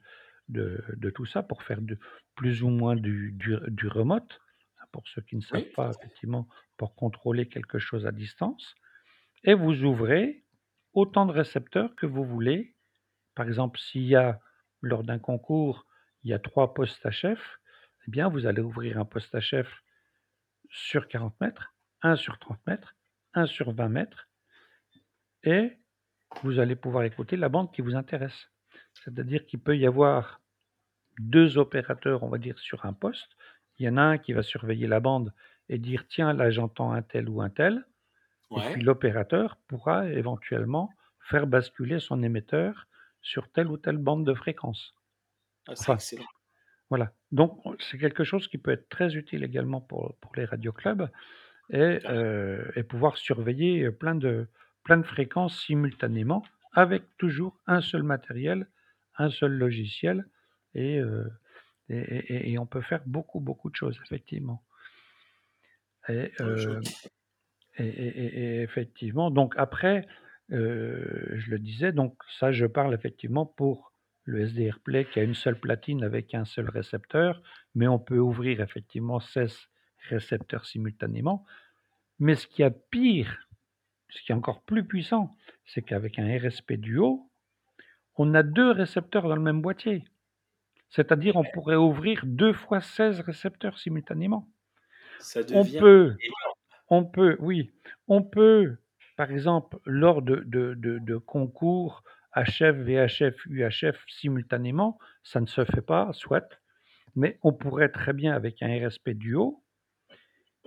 de de tout ça pour faire de plus ou moins du du du remote, hein, pour ceux qui ne savent Oui, pas, à effectivement, pour contrôler quelque chose à distance et vous ouvrez autant de récepteurs que vous voulez. Par exemple, s'il y a, lors d'un concours, il y a 3 postes HF, eh bien, vous allez ouvrir un poste HF sur 40 mètres, un sur 30 mètres, un sur 20 mètres et vous allez pouvoir écouter la bande qui vous intéresse. C'est-à-dire qu'il peut y avoir 2 opérateurs, on va dire, sur un poste. Il y en a un qui va surveiller la bande et dire: «Tiens, là, j'entends un tel ou un tel» et puis l'opérateur pourra éventuellement faire basculer son émetteur sur telle ou telle bande de fréquence. Ah, c'est Enfin, excellent. voilà. Donc on c'est quelque chose qui peut être très utile également pour pour les radioclubs et heu et pouvoir surveiller, plein de plein de fréquences simultanément avec toujours un seul matériel, un seul logiciel et heu et et et et on peut faire beaucoup, beaucoup de choses effectivement et et effectivement donc après, heu, je le disais donc ça je parle effectivement pour le SDR Play qui a une seule platine avec un seul récepteur, mais on peut ouvrir effectivement 16 récepteurs simultanément. Mais ce qu'il y a pire, ce qui est encore plus puissant, c'est qu'avec un RSP Duo, on a 2 récepteurs dans le même boîtier. C'est-à-dire on pourrait ouvrir 2 fois 16 récepteurs simultanément. ça On peut énorme. on peut oui, on peut, par exemple, lors de de de de concours HF, VHF, UHF simultanément, ça ne se fait pas, soit, mais on pourrait très bien avec un RSP Duo,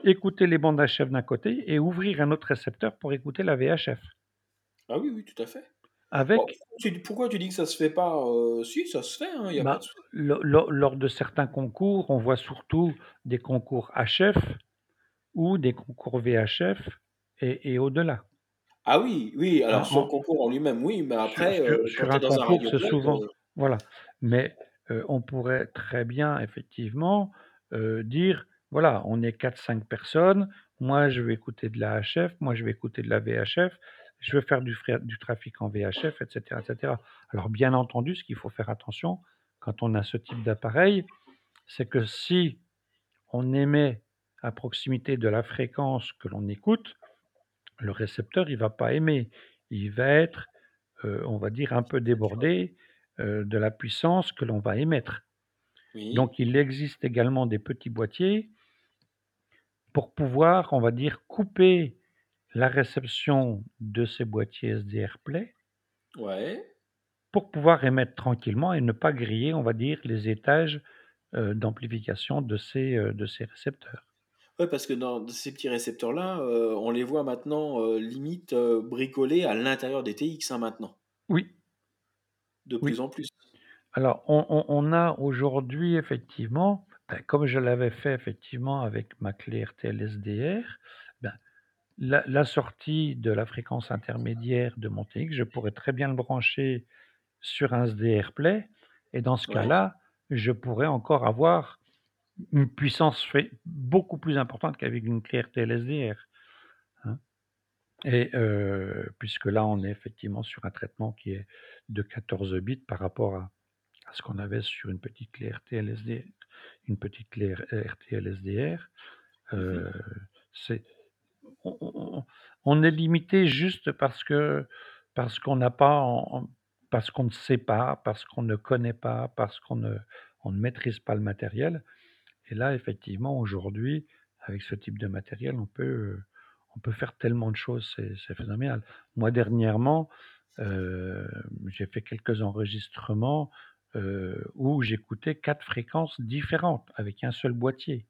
écouter les bandes HF d'un côté et ouvrir un autre récepteur pour écouter la VHF. Ah oui, oui, tout à fait. Avec pourquoi tu dis que ça se fait pas? Heu, si, ça se fait, hein, il y a pas de bah, lors de certains concours, on voit surtout des concours HF ou des concours VHF et et au-delà. Ah oui, oui, Hein, alors sur le concours en lui-même, oui, mais après, sur es un concours, c'est souvent heu voilà, mais heu, on pourrait très bien effectivement, dire: «Voilà, on est quatre cinq personnes, moi je vais écouter de la HF, moi je vais écouter de la VHF, je veux faire du trafic en VHF» et cetera et cetera. Alors bien entendu, ce qu'il faut faire attention quand on a ce type d'appareil, c'est que si on émet à proximité de la fréquence que l'on écoute, le récepteur, il va pas aimer. Il va être, heu, on va dire un peu débordé, heu, de la puissance que l'on va émettre. oui, Donc il existe également des petits boîtiers pour pouvoir, on va dire, couper la réception de ces boîtiers SDR Play, ouais. pour pouvoir émettre tranquillement et ne pas griller, on va dire, les étages, heu, d'amplification de ces, de ces récepteurs. Ouais, parce que dans ces petits récepteurs-là, heu, on les voit maintenant, limite, bricolés à l'intérieur des TX, hein, maintenant, Oui, de plus oui. en plus. Alors, on on on a aujourd'hui effectivement, bah, comme je l'avais fait effectivement avec ma clé RTL SDR, ben, la la sortie de la fréquence intermédiaire de mon TX, je pourrais très bien le brancher sur un SDR Play et dans ce Ouais, cas-là, je pourrais encore avoir une puissance beaucoup plus importante qu'avec une clé RTL SDR, hein. Et heu, puisque là, on est effectivement sur un traitement qui est de 14 bits par rapport à à ce qu'on avait sur une petite clé RTL-SD une petite clé R RTL-SDR, mmh heu, c'est on est limité juste parce que parce qu'on n'a pas parce qu'on ne sait pas, parce qu'on ne connaît pas, parce qu'on ne maîtrise pas le matériel et là, effectivement, aujourd'hui, avec ce type de matériel, on peut, on peut faire tellement de choses, c'est phénoménal. Moi, dernièrement, heu, j'ai fait quelques enregistrements, heu, où j'écoutais 4 fréquences différentes avec un seul boîtier.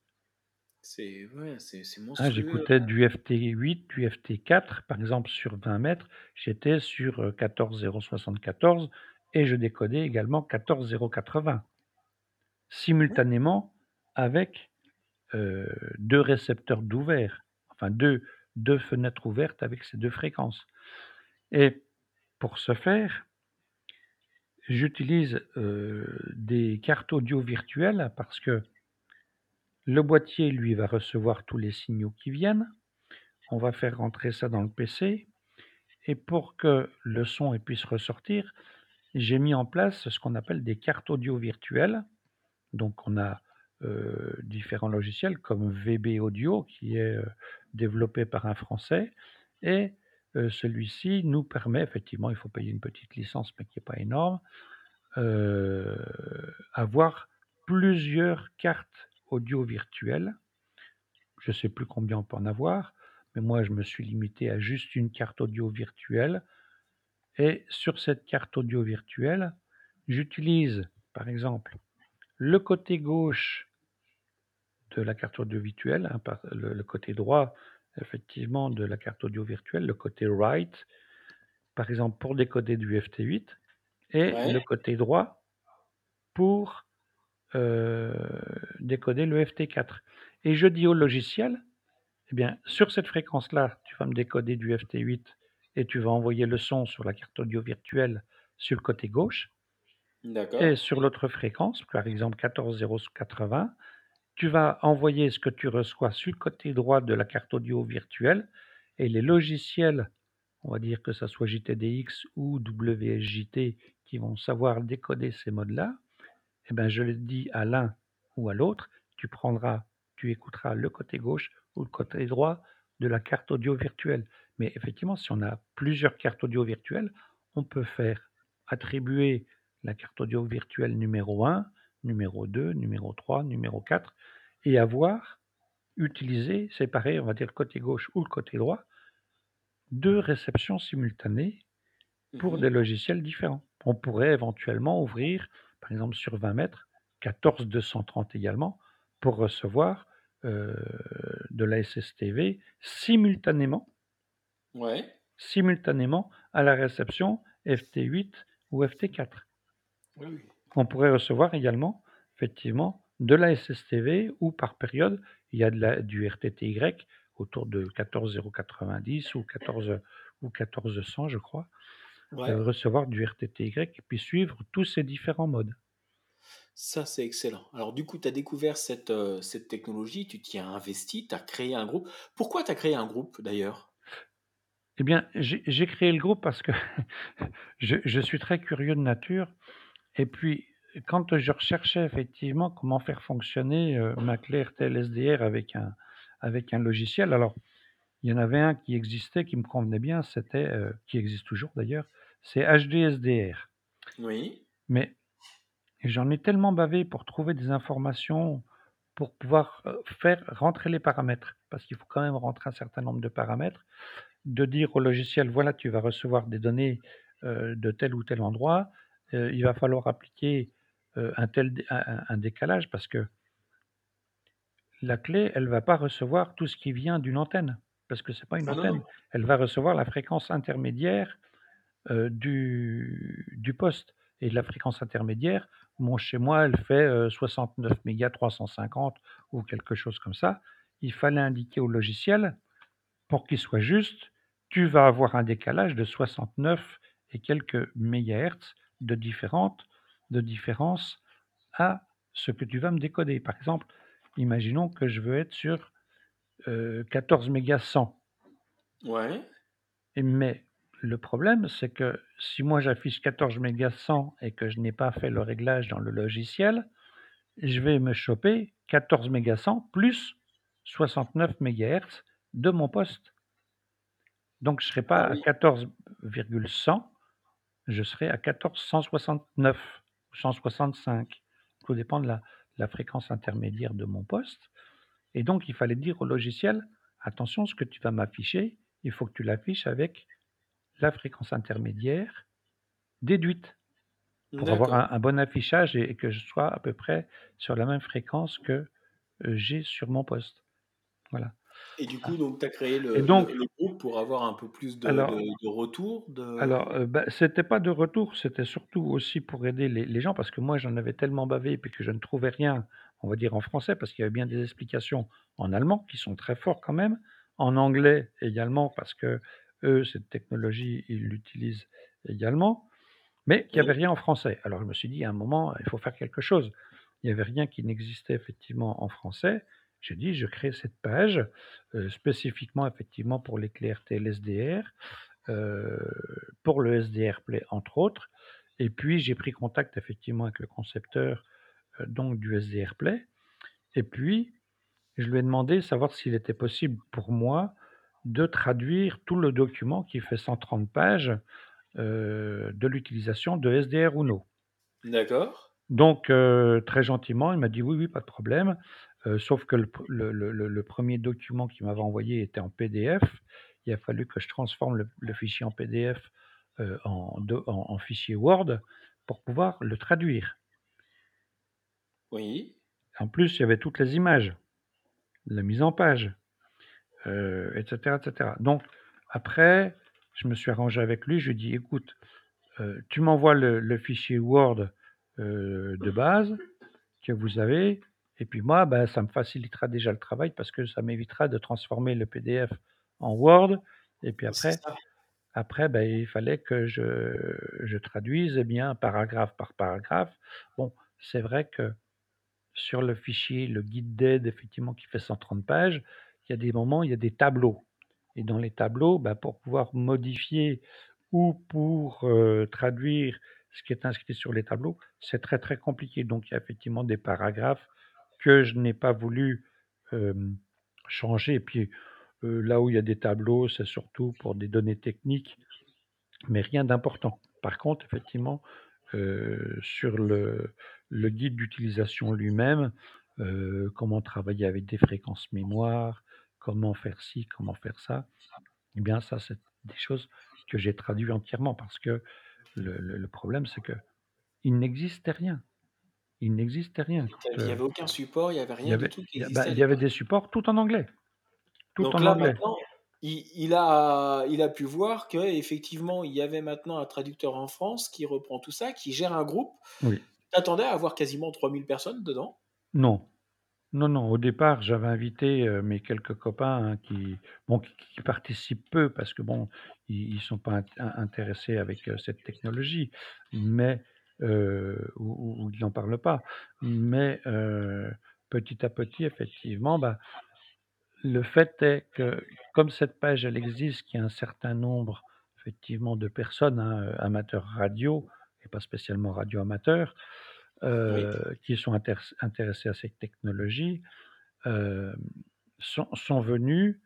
C'est ouais, c'est c'est monstrueux. j'écoutais du FT8, du FT4, par exemple sur 20 mètres, j'étais sur, heu, 14 074 et je décodais également 14080 simultanément avec euh, deux récepteurs d'ouvert, enfin deux, deux fenêtres ouvertes avec ces deux fréquences. Et pour ce faire, j'utilise euh, des cartes audio virtuelles parce que le boîtier, lui, va recevoir tous les signaux qui viennent. On va faire rentrer ça dans le PC. Et pour que le son puisse ressortir, j'ai mis en place ce qu'on appelle des cartes audio virtuelles. Donc on a euh, différents logiciels comme VB Audio qui est euh, développé par un Français. Et euh, celui-ci nous permet, effectivement, il faut payer une petite licence mais qui n'est pas énorme, avoir plusieurs cartes audio virtuelles. Je ne sais plus combien on peut en avoir, mais moi je me suis limité à juste une carte audio virtuelle. Et sur cette carte audio virtuelle, j'utilise par exemple le côté gauche de la carte audio virtuelle, hein, le, côté droit effectivement de la carte audio virtuelle, le côté right, par exemple pour décoder du FT8, et le côté droit pour euh, décoder le FT4. Et je dis au logiciel, eh bien, sur cette fréquence-là, tu vas me décoder du FT8 et tu vas envoyer le son sur la carte audio virtuelle sur le côté gauche. Et sur l'autre fréquence, par exemple 14080, tu vas envoyer ce que tu reçois sur le côté droit de la carte audio virtuelle et les logiciels, on va dire que ce soit JTDX ou WSJT, qui vont savoir décoder ces modes-là, eh ben, je le dis à l'un ou à l'autre, tu prendras, tu écouteras le côté gauche ou le côté droit de la carte audio virtuelle. Mais effectivement, si on a plusieurs cartes audio virtuelles, on peut faire attribuer la carte audio virtuelle numéro 1, numéro 2, numéro 3, numéro 4, et avoir utilisé, séparé, on va dire le côté gauche ou le côté droit, deux réceptions simultanées pour mmh des logiciels différents. On pourrait éventuellement ouvrir par exemple sur 20 mètres, 14 230 également, pour recevoir euh, de la SSTV simultanément, simultanément à la réception FT8 ou FT4. On pourrait recevoir également, effectivement, de la SSTV ou par période, il y a de la, du RTTY autour de 14090 ou 14 ou 1400, je crois, recevoir du RTTY et puis suivre tous ces différents modes. Ça, c'est excellent. Alors, du coup, tu as découvert cette, euh, cette technologie, tu t'y as investi, tu as créé un groupe. Pourquoi tu as créé un groupe d'ailleurs? Eh bien, j'ai créé le groupe parce que [LAUGHS] je, je, suis très curieux de nature. Et puis, quand je recherchais effectivement comment faire fonctionner euh, ma clé RTL SDR avec un, avec un logiciel, alors il y en avait un qui existait, qui me convenait bien, c'était, euh, qui existe toujours d'ailleurs, c'est HDSDR. Oui. Mais j'en ai tellement bavé pour trouver des informations, pour pouvoir euh, faire rentrer les paramètres, parce qu'il faut quand même rentrer un certain nombre de paramètres, de dire au logiciel, voilà, tu vas recevoir des données euh, de tel ou tel endroit, il va falloir appliquer un tel un, décalage, parce que la clé, elle ne va pas recevoir tout ce qui vient d'une antenne, parce que ce n'est pas une antenne. Elle va recevoir la fréquence intermédiaire du, du poste. Et la fréquence intermédiaire, mon chez moi, elle fait 69 mégas 350 ou quelque chose comme ça. Il fallait indiquer au logiciel, pour qu'il soit juste, tu vas avoir un décalage de 69 et quelques mégahertz de, différentes, de différence à ce que tu vas me décoder. Par exemple, imaginons que je veux être sur 14 mégas 100. Ouais. mais le problème, c'est que si moi j'affiche 14 mégas 100 et que je n'ai pas fait le réglage dans le logiciel, je vais me choper 14 mégas 100 plus 69 MHz de mon poste. Donc je ne serai pas ah à 14,100, je serai à 1469 ou 165. Tout dépend de la, la fréquence intermédiaire de mon poste. Et donc il fallait dire au logiciel, attention, ce que tu vas m'afficher, il faut que tu l'affiches avec la fréquence intermédiaire déduite pour avoir un, bon affichage et, que je sois à peu près sur la même fréquence que euh, j'ai sur mon poste. Voilà. Et du coup, donc, tu as créé le, Et donc- le- le groupe pour avoir un peu plus de, Alors- de, de retour de... Alors, euh, bah, c'était pas de retour, c'était surtout aussi pour aider les, les gens, parce que moi, j'en avais tellement bavé, puis que je ne trouvais rien, on va dire en français, parce qu'il y avait bien des explications en allemand, qui sont très forts quand même, en anglais également, parce que eux, cette technologie, ils l'utilisent également, mais qu'il n'y avait rien en français. Alors, je me suis dit, à un moment, il faut faire quelque chose. Il n'y avait rien qui n'existait effectivement en français. J'ai dit, je crée cette page, euh, spécifiquement effectivement pour les clés RTL SDR euh, pour le SDR Play, entre autres. Et puis, j'ai pris contact effectivement avec le concepteur donc du SDR Play. Et puis, je lui ai demandé savoir s'il était possible pour moi de traduire tout le document qui fait 130 pages euh, de l'utilisation de SDR Uno. D'accord. Donc, euh, très gentiment, il m'a dit oui, oui, pas de problème. Euh, sauf que le, pr- le- le- le- le premier document qu'il m'avait envoyé était en PDF. Il a fallu que je transforme le, fichier en PDF euh, en, do- en- en fichier Word pour pouvoir le traduire. Oui. En plus, il y avait toutes les images, la mise en page, euh, etc., etc. Donc, après, je me suis arrangé avec lui. Je lui ai dit, écoute, euh, tu m'envoies le, le fichier Word euh, de base que vous avez, et puis moi, ben, ça me facilitera déjà le travail parce que ça m'évitera de transformer le PDF en Word. Et puis après, après ben, il fallait que je, je traduise eh bien, paragraphe par paragraphe. Bon, c'est vrai que sur le fichier, le guide d'aide, effectivement, qui fait 130 pages, il y a des moments, il y a des tableaux. Et dans les tableaux, bah, pour pouvoir modifier ou pour euh, traduire ce qui est inscrit sur les tableaux, c'est très très compliqué. Donc il y a effectivement des paragraphes que je n'ai pas voulu changer. Et puis euh, là où il y a des tableaux, c'est surtout pour des données techniques, mais rien d'important. Par contre, effectivement, euh, sur le, le guide d'utilisation lui-même, euh, comment travailler avec des fréquences mémoire, comment faire ci, comment faire ça, eh bien ça, c'est des choses que j'ai traduit entièrement parce que le, le- le problème, c'est que il n'existait rien. Il n'existait rien. Il n'y euh, avait aucun support, il n'y avait il y rien avait, du tout qui existait. bah, il y avait des supports tout en anglais. Tout Donc en là, anglais. maintenant, il, il a, il a pu voir qu'effectivement, il y avait maintenant un traducteur en France qui reprend tout ça, qui gère un groupe. Oui. T'attendais à avoir quasiment 3000 personnes dedans? Non. Non, non. Au départ, j'avais invité euh, mes quelques copains hein, qui, bon, qui, participent peu parce que bon, ils, ils sont pas int- intéressés avec euh, cette technologie, mais euh, ou, ils n'en parlent pas. Mais petit à petit, effectivement, bah, le fait est que comme cette page elle existe, qu'il y a un certain nombre effectivement de personnes, hein, amateurs radio et pas spécialement radio amateurs, euh, qui sont intér- intéressés à cette technologie, euh, sont, sont venus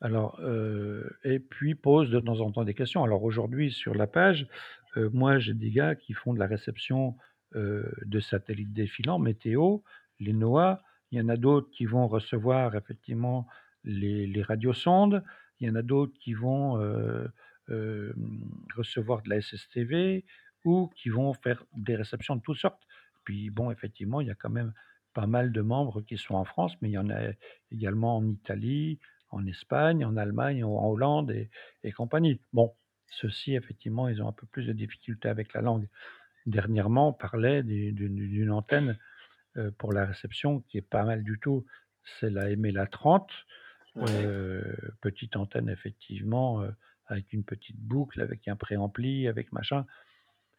alors, euh, et puis posent de temps en temps des questions. Alors aujourd'hui, sur la page, euh, moi j'ai des gars qui font de la réception de satellites défilants, météo, les NOAA. Il y en a d'autres qui vont recevoir effectivement les, les radiosondes. Il y en a d'autres qui vont euh, euh, recevoir de la SSTV ou qui vont faire des réceptions de toutes sortes. Puis bon, effectivement, il y a quand même pas mal de membres qui sont en France, mais il y en a également en Italie, en Espagne, en Allemagne, en Hollande et, et compagnie. Bon, ceux-ci, effectivement, ils ont un peu plus de difficultés avec la langue. Dernièrement, on parlait du- d'une d'une antenne euh, pour la réception qui est pas mal du tout. C'est la MLA 30, Ouais. euh, petite antenne, effectivement, euh, avec une petite boucle, avec un préampli, avec machin.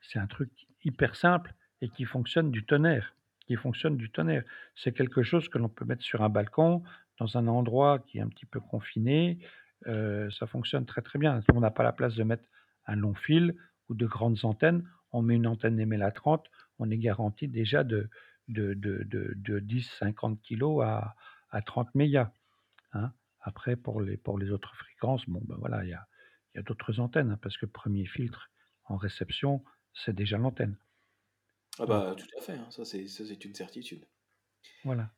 C'est un truc hyper simple et qui fonctionne du tonnerre. Qui fonctionne du tonnerre. C'est quelque chose que l'on peut mettre sur un balcon, dans un endroit qui est un petit peu confiné. euh, ça fonctionne très très bien. On n'a pas la place de mettre un long fil ou de grandes antennes. On met une antenne MLA 30, on est garanti déjà de, de, de, de, de 10-50 kg à, à 30 mégas. hein. Après, pour les, pour les autres fréquences, bon, ben voilà, il y a, y a d'autres antennes, hein, parce que premier filtre en réception, c'est déjà l'antenne. Ah bah tout à fait, hein, ça c'est une certitude. Voilà.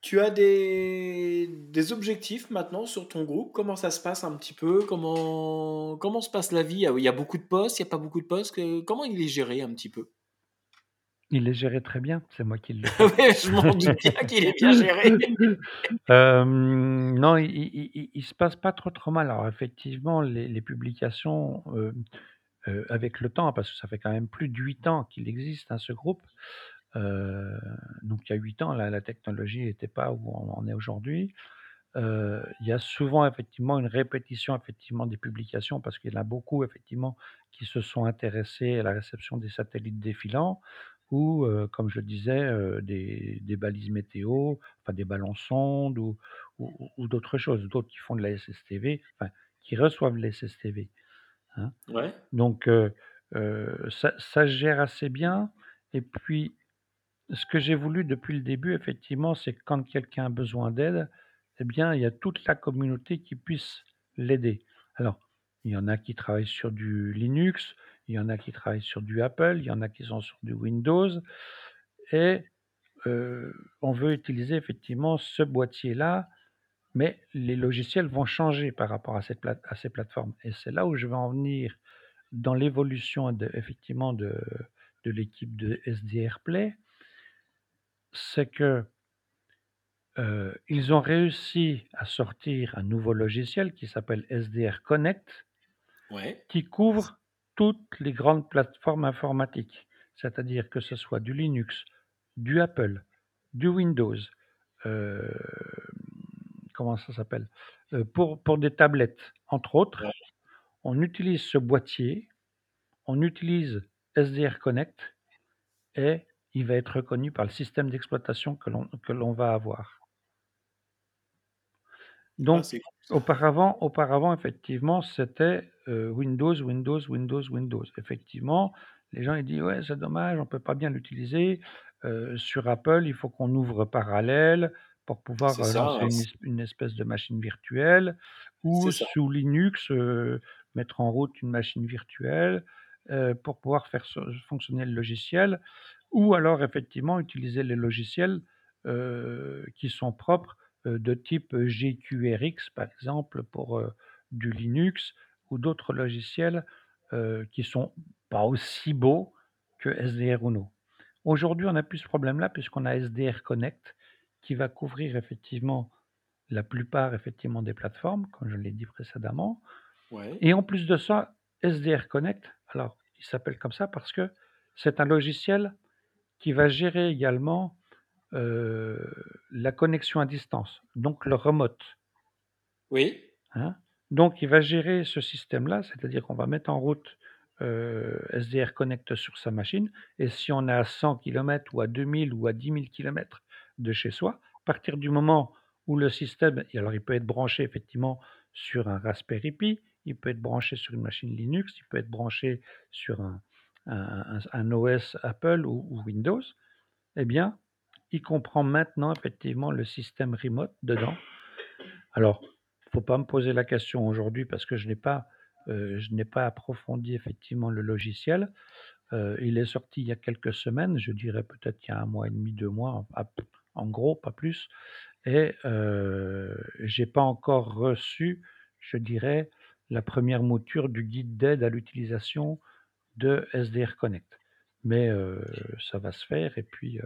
Tu as des, des objectifs maintenant sur ton groupe? Comment ça se passe un petit peu? Comment, comment se passe la vie? Ah Il y a beaucoup de postes, il n'y a pas beaucoup de postes que- Comment il est géré un petit peu? Il est géré très bien, c'est moi qui le [LAUGHS] je m'en doute bien qu'il est bien géré. Hem, [LAUGHS] non, il il se passe pas trop, trop mal. Alors effectivement, les les publications, heu avec le temps, parce que ça fait quand même plus de 8 ans qu'il existe, hein, ce groupe. Donc il y a 8 ans, la la technologie était pas où on en est aujourd'hui. Il y a souvent effectivement une répétition effectivement des publications parce qu'il y en a beaucoup effectivement qui se sont intéressés à la réception des satellites défilants ou, comme je le disais, des balises météo, enfin des ballons sondes ou d'autres choses, d'autres qui font de la SSTV, enfin qui reçoivent les SSTV, hein. Ouais. Donc heu heu, ça ça gère assez bien et puis ce que j'ai voulu depuis le début effectivement, c'est que quand quelqu'un a besoin d'aide, eh bien, il y a toute la communauté qui puisse l'aider. Alors, il y en a qui travaillent sur du Linux, il y en a qui travaillent sur du Apple, il y en a qui sont sur du Windows et heu, on veut utiliser effectivement ce boîtier-là, mais les logiciels vont changer par rapport à cette plate à ces plateformes et c'est là où je veux en venir dans l'évolution de effectivement de de l'équipe de SDR Play. C'est que Heu, ils ont réussi à sortir un nouveau logiciel qui s'appelle SDR Connect Ouais. qui couvre toutes les grandes plateformes informatiques. C'est-à-dire que ce soit du Linux, du Apple, du Windows, hem, comment ça s'appelle? Heu, pour pour des tablettes, entre autres, Ouais. on utilise ce boîtier, on utilise SDR Connect et il va être reconnu par le système d'exploitation que l'on va avoir. Ah, Donc cool auparavant auparavant effectivement c'était, heu, Windows, Windows, Windows, Windows. Effectivement, les gens ils disent: «Ouais, c'est dommage, on peut pas bien l'utiliser, heu, sur Apple, il faut qu'on ouvre parallèle pour pouvoir, ça, lancer ouais, une espèce de machine virtuelle ou sous Linux, heu, mettre en route une machine virtuelle, heu, pour pouvoir faire fonctionner le logiciel» ou alors effectivement utiliser les logiciels, qui sont propres de type GQRX, par exemple, pour, du Linux ou d'autres logiciels, qui sont pas aussi beaux que SDR Uno. Aujourd'hui, on n'a plus ce problème-là puisqu'on a SDR Connect qui va couvrir effectivement la plupart effectivement des plateformes, comme je l'ai dit précédemment Ouais. et en plus de ça, SDR Connect, alors il s'appelle comme ça parce que c'est un logiciel qui va gérer également Heu, la connexion à distance, donc le remote, Oui. hein? Donc il va gérer ce système-là, c'est-à-dire qu'on va mettre en route, heu, SDR Connect sur sa machine et si on est à 100 kilomètres ou à 2000 ou à 10 000 kilomètres de chez soi, à partir du moment où le système alors il peut être branché effectivement sur un Raspberry Pi, il peut être branché sur une machine Linux, il peut être branché sur un OS Apple ou Windows eh bien, il comprend maintenant effectivement le système remote dedans. Alors, faut pas me poser la question aujourd'hui parce que je n'ai pas, pas approfondi effectivement le logiciel. Heu, il est sorti il y a quelques semaines, je dirais peut-être il y a un mois et demi, 2 mois, en gros, pas plus et heu, j'ai pas encore reçu, je dirais, la première mouture du guide d'aide à l'utilisation de SDR Connect. Mais ça va se faire et puis,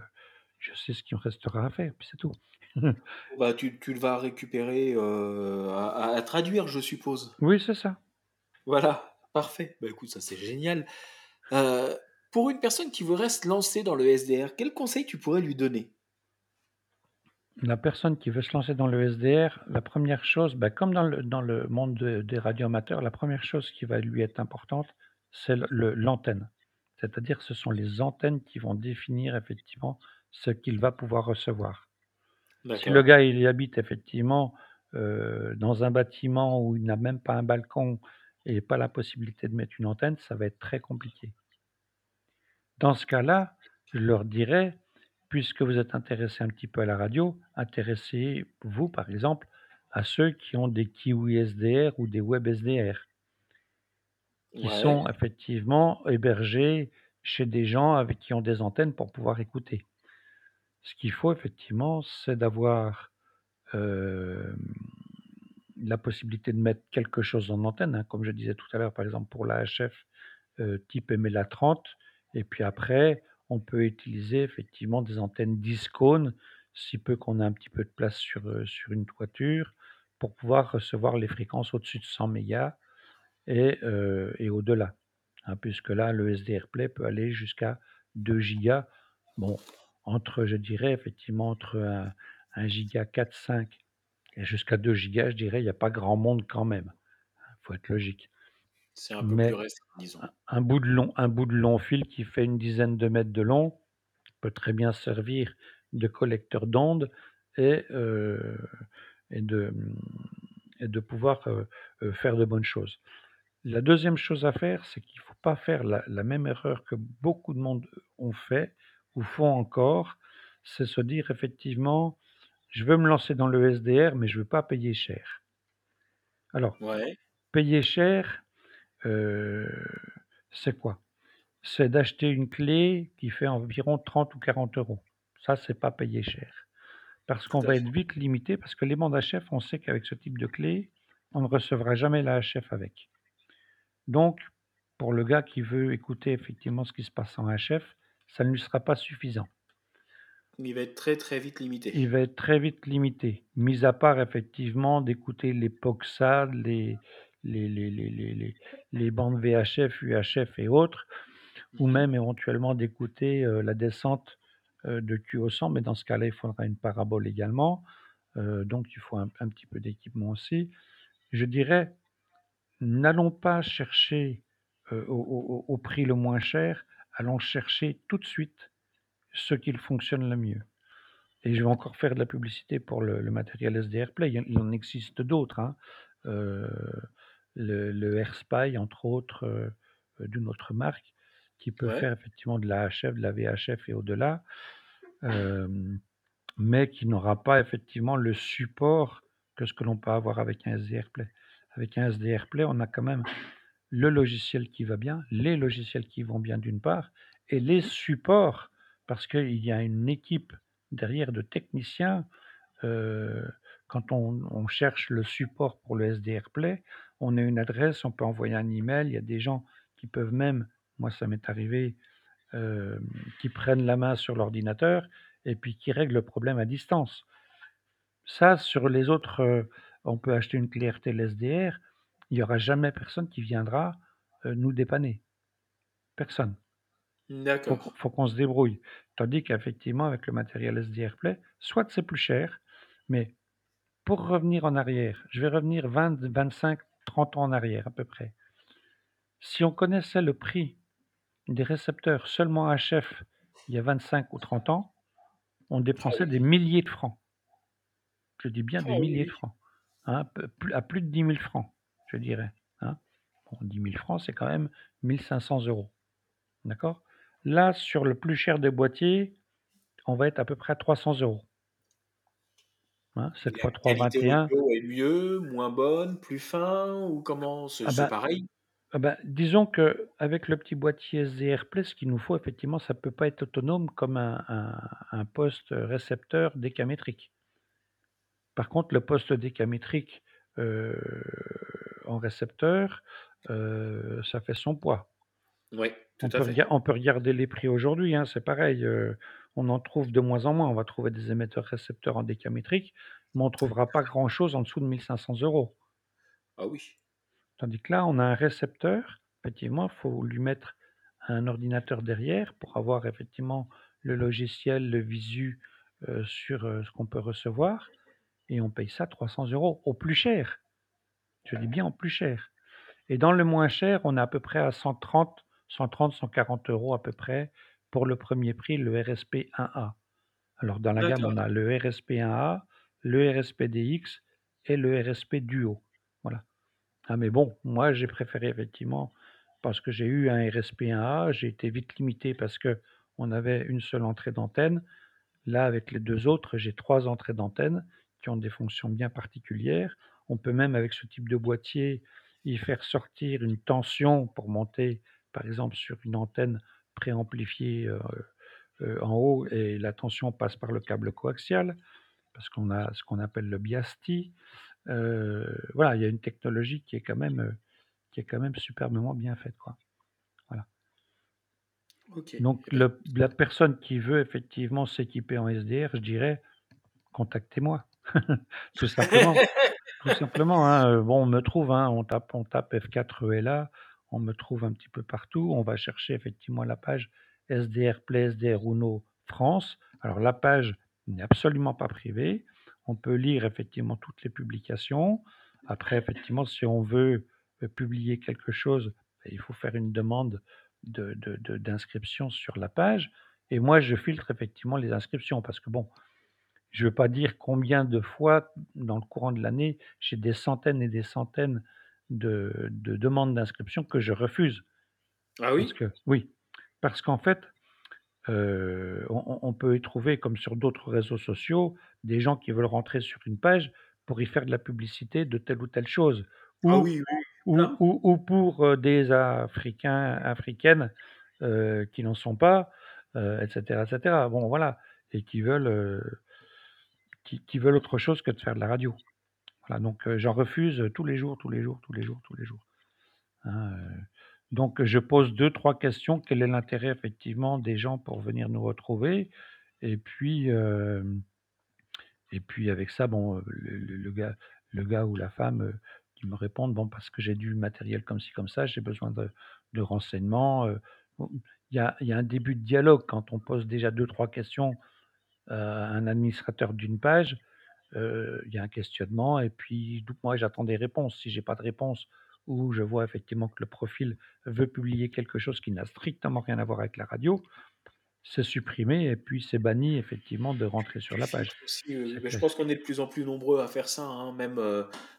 je sais ce qu'il me restera à faire, puis c'est tout. Bah, tu tu le vas récupérer, à traduire, je suppose? Oui, c'est ça. Voilà, parfait. Bah, écoute, ça, c'est génial. Pour une personne qui voudrait se lancer dans le SDR, quels conseils tu pourrais lui donner? La personne qui veut se lancer dans le SDR, la première chose, bah, comme dans le dans le monde de des radioamateurs, la première chose qui va lui être importante, c'est l'antenne. C'est-à-dire, ce sont les antennes qui vont définir effectivement ce qu'il va pouvoir recevoir. Si le gars, il habite effectivement, heu, dans un bâtiment où il n'a même pas un balcon et pas la possibilité de mettre une antenne, ça va être très compliqué. Dans ce cas-là, je leur dirais, puisque vous êtes intéressé un petit peu à la radio, intéressez-vous, par exemple, à ceux qui ont des Kiwi SDR ou des Web SDR, qui Ouais, sont effectivement hébergés chez des gens avec qui ont des antennes pour pouvoir écouter. Ce qu'il faut effectivement, c'est d'avoir, hem, la possibilité de mettre quelque chose en antenne, hein, comme je disais tout à l'heure, par exemple pour l'AHF, heu, type MLA30 et puis après, on peut utiliser effectivement des antennes Discone, si peu qu'on a un petit peu de place sur, euh, sur une toiture, pour pouvoir recevoir les fréquences au-dessus de 100 mégas et, euh, au-delà. Hein, puisque là, le SDR Play peut aller jusqu'à 2 gigas. Bon, entre, je dirais, effectivement, entre un, 1 giga 4, 5 et jusqu'à 2 gigas, je dirais, il n'y a pas grand monde quand même. Il faut être logique. C'est un peu plus récent, disons. Un bout, de long, un bout de long fil qui fait une dizaine de mètres de long peut très bien servir de collecteur d'ondes et, euh, et, de, et de pouvoir euh, euh, faire de bonnes choses. La deuxième chose à faire, c'est qu'il ne faut pas faire la, la, même erreur que beaucoup de monde ont fait ou font encore, c'est se dire effectivement, je veux me lancer dans le SDR, mais je ne veux pas payer cher. Alors, ouais. payer cher, euh, c'est quoi? C'est d'acheter une clé qui fait environ 30 ou 40 euros. Ça, c'est pas payé cher. Parce qu'on va être vite limité, parce que les bandes HF, on sait qu'avec ce type de clé, on ne recevra jamais la HF avec. Donc, pour le gars qui veut écouter effectivement ce qui se passe en HF, ça ne lui sera pas suffisant. Il va être très très vite limité. Il va être très vite limité. Mis à part effectivement d'écouter les POXAD, les, les, les, les, les, bandes VHF, UHF et autres, ou mhm. même éventuellement d'écouter euh, la descente euh, de QO100, mais dans ce cas-là, il faudra une parabole également, euh, donc il faut un, petit peu d'équipement aussi. Je dirais, n'allons pas chercher au, au, prix le moins cher, allons chercher tout de suite ce qui fonctionne le mieux. Et je vais encore faire de la publicité pour le, matériel SDR Play. Il, en existe d'autres. Hein le, le AirSpy, entre autres, euh, euh, d'une autre marque, qui peut faire effectivement de la HF, de la VHF et au-delà, mais qui n'aura pas effectivement le support que ce que l'on peut avoir avec un SDR Play. Avec un SDR Play, on a quand même le logiciel qui va bien, les logiciels qui vont bien d'une part, et les supports, parce qu'il y a une équipe derrière de techniciens. Euh, quand on, on, cherche le support pour le SDR Play, on a une adresse, on peut envoyer un email. Il y a des gens qui peuvent même, moi ça m'est arrivé, euh, qui prennent la main sur l'ordinateur et puis qui règlent le problème à distance. Ça, sur les autres, euh, on peut acheter une clé RTL SDR, il n'y aura jamais personne qui viendra euh, nous dépanner. Personne. D'accord. Faut, faut qu'on se débrouille. Tandis qu'effectivement, avec le matériel SDR Play, soit c'est plus cher, mais pour revenir en arrière, je vais revenir 20, 25, 30 ans en arrière à peu près. Si on connaissait le prix des récepteurs seulement HF il y a 25 ou 30 ans, on dépensait des milliers de francs. Je dis bien des milliers de francs. Hein, à plus de 10 000 francs, je dirais. Hein. Bon, 10 000 francs, c'est quand même 1500 euros. D'accord? Là, sur le plus cher des boîtiers, on va être à peu près à 300 euros. Hein, 7 fois 3, 21. est mieux, moins bonne, plus fin ou comment C'est ah bah, pareil? ah bah, Disons qu'avec le petit boîtier SDR Play, ce qu'il nous faut, effectivement, ça ne peut pas être autonome comme un, un, poste récepteur décamétrique. Par contre, le poste décamétrique euh, en récepteur, euh, ça fait son poids. Oui, on, peut on peut regarder les prix aujourd'hui, hein, c'est pareil. Euh, on en trouve de moins en moins. On va trouver des émetteurs récepteurs en décamétrique, mais on ne trouvera pas grand-chose en dessous de 1500 euros. Ah oui. Tandis que là, on a un récepteur. Effectivement, il faut lui mettre un ordinateur derrière pour avoir effectivement le logiciel, le visu euh, sur euh, ce qu'on peut recevoir. Et on paye ça 300 euros au plus cher. Je dis bien au plus cher. Et dans le moins cher, on est à peu près à 130, 130, 140 euros à peu près pour le premier prix, le RSP 1A. Alors dans la gamme, on a le RSP 1A, le RSP DX et le RSP Duo. Voilà. Ah mais bon, moi j'ai préféré effectivement parce que j'ai eu un RSP 1A, j'ai été vite limité parce que on avait une seule entrée d'antenne. Là, avec les deux autres, j'ai trois entrées d'antenne qui ont des fonctions bien particulières. On peut même, avec ce type de boîtier, y faire sortir une tension pour monter, par exemple, sur une antenne préamplifié euh, euh, en haut et la tension passe par le câble coaxial, parce qu'on a ce qu'on appelle le BIASTI. Euh, voilà, il y a une technologie qui est quand même, qui est quand même superbement bien faite. Quoi. Voilà. Donc le la personne qui veut effectivement s'équiper en SDR, je dirais: «Contactez-moi». [LAUGHS] Tout simplement. [LAUGHS] Tout simplement, hein, bon, on me trouve, hein, on tape on tape F4ELA, on me trouve un petit peu partout. On va chercher effectivement la page SDR Play, SDR Uno France. Alors la page n'est absolument pas privée. On peut lire effectivement toutes les publications. Après effectivement, si on veut, heu, publier quelque chose, bah, il faut faire une demande de de de d'inscription sur la page et moi je filtre effectivement les inscriptions parce que bon, je ne veux pas dire combien de fois, dans le courant de l'année, j'ai des centaines et des centaines de de demandes d'inscription que je refuse. ah Parce oui? que oui, parce qu'en fait, heu, on peut y trouver, comme sur d'autres réseaux sociaux, des gens qui veulent rentrer sur une page pour y faire de la publicité de telle ou telle chose Ah ou oui, oui, ou ou ou pour, heu, des africains, africaines, heu, qui n'en sont pas, heu, et cetera, et cetera. Bon, voilà et qui veulent, qui veulent autre chose que de faire de la radio. Donc j'en refuse, tous les jours, tous les jours, tous les jours, tous les jours, hein, donc je pose deux trois questions. Quel est l'intérêt effectivement des gens pour venir nous retrouver? Et puis, et puis avec ça, bon, le gars le gars ou la femme, qui me répondent: «Bon, parce que j'ai du matériel comme ci, comme ça, j'ai besoin de renseignements», il y a un début de dialogue quand on pose déjà deux trois questions, à un administrateur d'une page. Il y a un questionnement et puis donc moi j'attends des réponses. Si j'ai pas de réponse ou je vois effectivement que le profil veut publier quelque chose qui n'a strictement rien à voir avec la radio, c'est supprimé et puis c'est banni effectivement de rentrer sur la page. Mais je pense qu'on est de plus en plus nombreux à faire ça, hein. Même,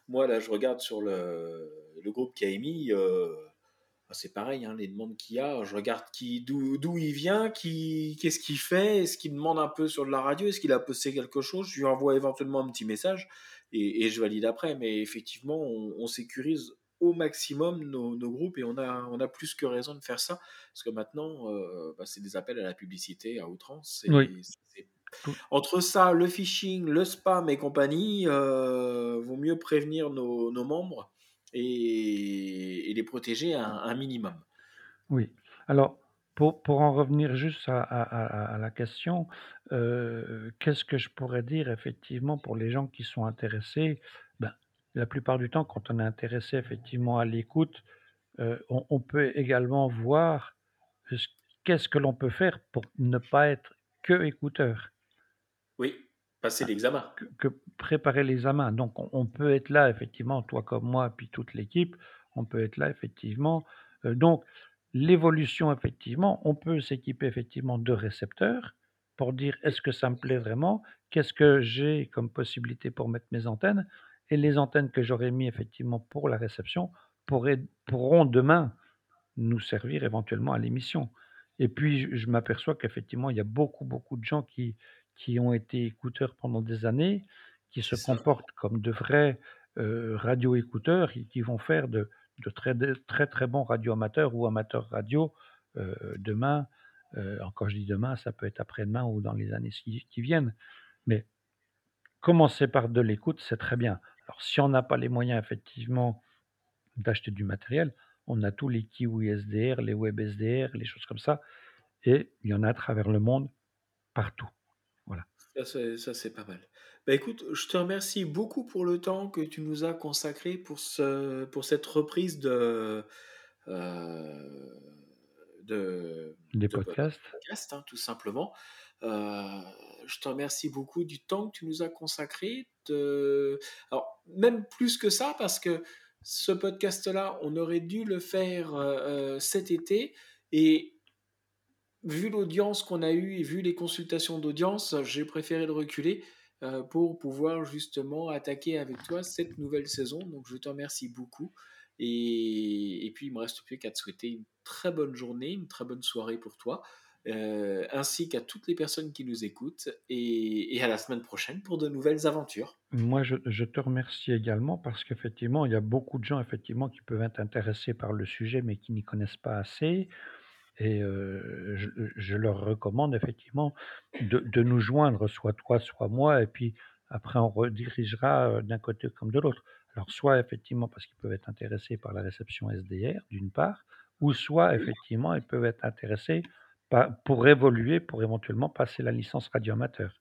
moi là, je regarde sur le le groupe KMI, heu, bah, c'est pareil, hein, les demandes qu'il y a, je regarde qui d'où d'où il vient, qui qu'est-ce qu'il fait, est-ce qu'il demande un peu sur de la radio, est-ce qu'il a posté quelque chose? Je lui envoie éventuellement un petit message et et je valide après. Mais effectivement, on on sécurise au maximum nos nos groupes et on a on a plus que raison de faire ça. Parce que maintenant, heu, bah, c'est des appels à la publicité à outrance et entre ça, le phishing, le spam et compagnie, heu, vaut mieux prévenir nos nos membres et et les protéger un un minimum. oui. Alors pour pour en revenir juste à à la question, heu, qu'est-ce que je pourrais dire effectivement pour les gens qui sont intéressés? Ben, la plupart du temps quand on est intéressé effectivement à l'écoute, Heu, on on peut également voir ce qu'est-ce que l'on peut faire pour ne pas être que écouteur, Oui, passer l'examen. que que préparer l'examen. Donc on on peut être là effectivement, toi comme moi, puis toute l'équipe, on peut être là effectivement, heu, donc l'évolution effectivement, on peut s'équiper effectivement de récepteurs pour dire: «Est-ce que ça me plaît vraiment? Qu'est-ce que j'ai comme possibilité pour mettre mes antennes?» et les antennes que j'aurais mis effectivement pour la réception pourraient pourront demain nous servir éventuellement à l'émission. Et puis je m'aperçois qu'effectivement, il y a beaucoup, beaucoup de gens qui qui ont été écouteurs pendant des années, qui se ça. comportent comme de vrais, radio-écouteurs et qui vont faire de de très de très, très bons radioamateurs ou amateurs radio, demain, alors quand je dis demain, ça peut être après-demain ou dans les années qui qui viennent. Mais commencer par de l'écoute, c'est très bien. Alors si on n'a pas les moyens effectivement D'acheter du matériel. On a tous les Kiwi SDR, les Web SDR, les choses comme ça et il y en a à travers le monde, partout. Ça, c'est ça, c'est pas mal. Bah, écoute, je te remercie beaucoup pour le temps que tu nous as consacré pour ce pour cette reprise de, heu, de Des de pod podcasts. podcast, hein, tout simplement. Heu, je te remercie beaucoup du temps que tu nous as consacré, de alors même plus que ça parce que ce podcast-là, on aurait dû le faire, heu heu, cet été et vu l'audience qu'on a eue et vu les consultations d'audience, j'ai préféré le reculer, heu, pour pouvoir justement attaquer avec toi cette nouvelle saison. Donc je te remercie beaucoup et et puis il me reste plus qu'à te souhaiter une très bonne journée, une très bonne soirée pour toi, heu, ainsi qu'à toutes les personnes qui nous écoutent et et à la semaine prochaine pour de nouvelles aventures. Moi, je je te remercie également parce qu'effectivement, il y a beaucoup de gens effectivement qui peuvent être intéressés par le sujet, mais qui n'y connaissent pas assez et je je leur recommande effectivement de de nous joindre, soit toi, soit moi et puis après on redirigera, d'un côté comme de l'autre. Alors soit effectivement parce qu'ils peuvent être intéressés par la réception SDR d'une part ou soit effectivement ils peuvent être intéressés pour évoluer, pour éventuellement passer la licence radio amateur.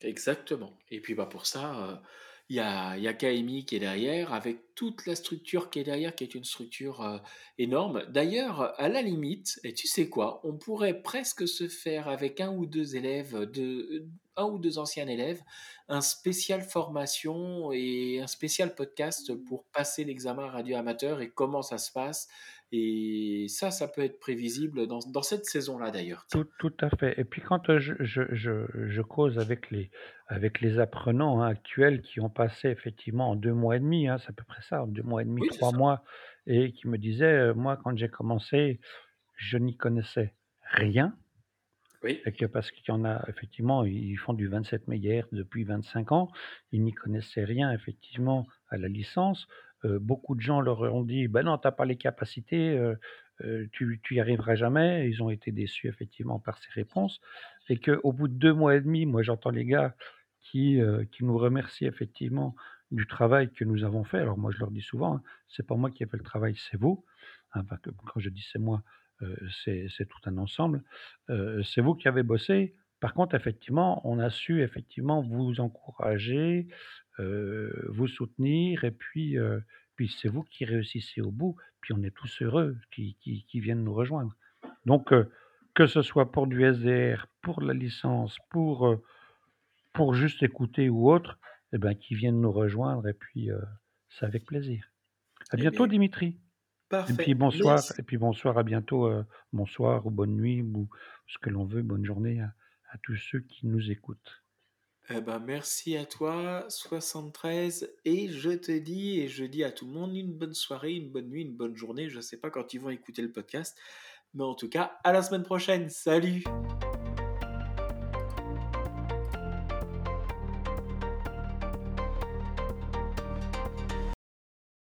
Exactement. Et puis bah pour ça, il y a, KMI qui est derrière, avec toute la structure qui est derrière, qui est une structure euh, énorme. D'ailleurs, à la limite, et tu sais quoi, on pourrait presque se faire avec un ou deux élèves, de, un ou deux anciens élèves, un spécial formation et un spécial podcast pour passer l'examen radio amateur et comment ça se passe. Et ça, ça peut être prévisible dans, dans cette saison-là d'ailleurs. Tout, tout, à fait. Et puis quand je, je, je, je cause avec les, avec les apprenants hein, actuels qui ont passé effectivement en deux mois et demi, hein, c'est à peu près ça, en deux mois et demi, trois mois, et qui me disaient, euh, moi, quand j'ai commencé, je n'y connaissais rien. Oui. Et que parce qu'il y en a, effectivement, ils font du 27 MHz depuis 25 ans, ils n'y connaissaient rien, effectivement, à la licence. Beaucoup de gens leur ont dit, ben non, tu n'as pas les capacités, tu, tu y arriveras jamais. Ils ont été déçus, effectivement, par ces réponses. Et qu'au bout de deux mois et demi, moi, j'entends les gars qui, qui nous remercient effectivement du travail que nous avons fait. Alors moi, je leur dis souvent, hein, c'est pas moi qui ai fait le travail, c'est vous. Hein, quand je dis c'est moi, c'est tout un ensemble. C'est vous qui avez bossé. Par contre, effectivement, on a su effectivement vous encourager, vous soutenir, et puis, puis c'est vous qui réussissez au bout. Puis on est tous heureux qui, qui, qui viennent nous rejoindre. Donc, que ce soit pour du SDR, pour la licence, pour pour juste écouter ou autre, eh ben, qui viennent nous rejoindre et puis euh, c'est avec plaisir. À eh bientôt, Dimitri. Parfait. Et puis bonsoir, et puis bonsoir, à bientôt, euh, bonsoir ou bonne nuit ou ce que l'on veut, bonne journée à, à, tous ceux qui nous écoutent. Eh ben, merci à toi, 73, et je te dis, et je dis à tout le monde, une bonne soirée, une bonne nuit, une bonne journée. Je ne sais pas quand ils vont écouter le podcast, mais en tout cas, à la semaine prochaine. Salut!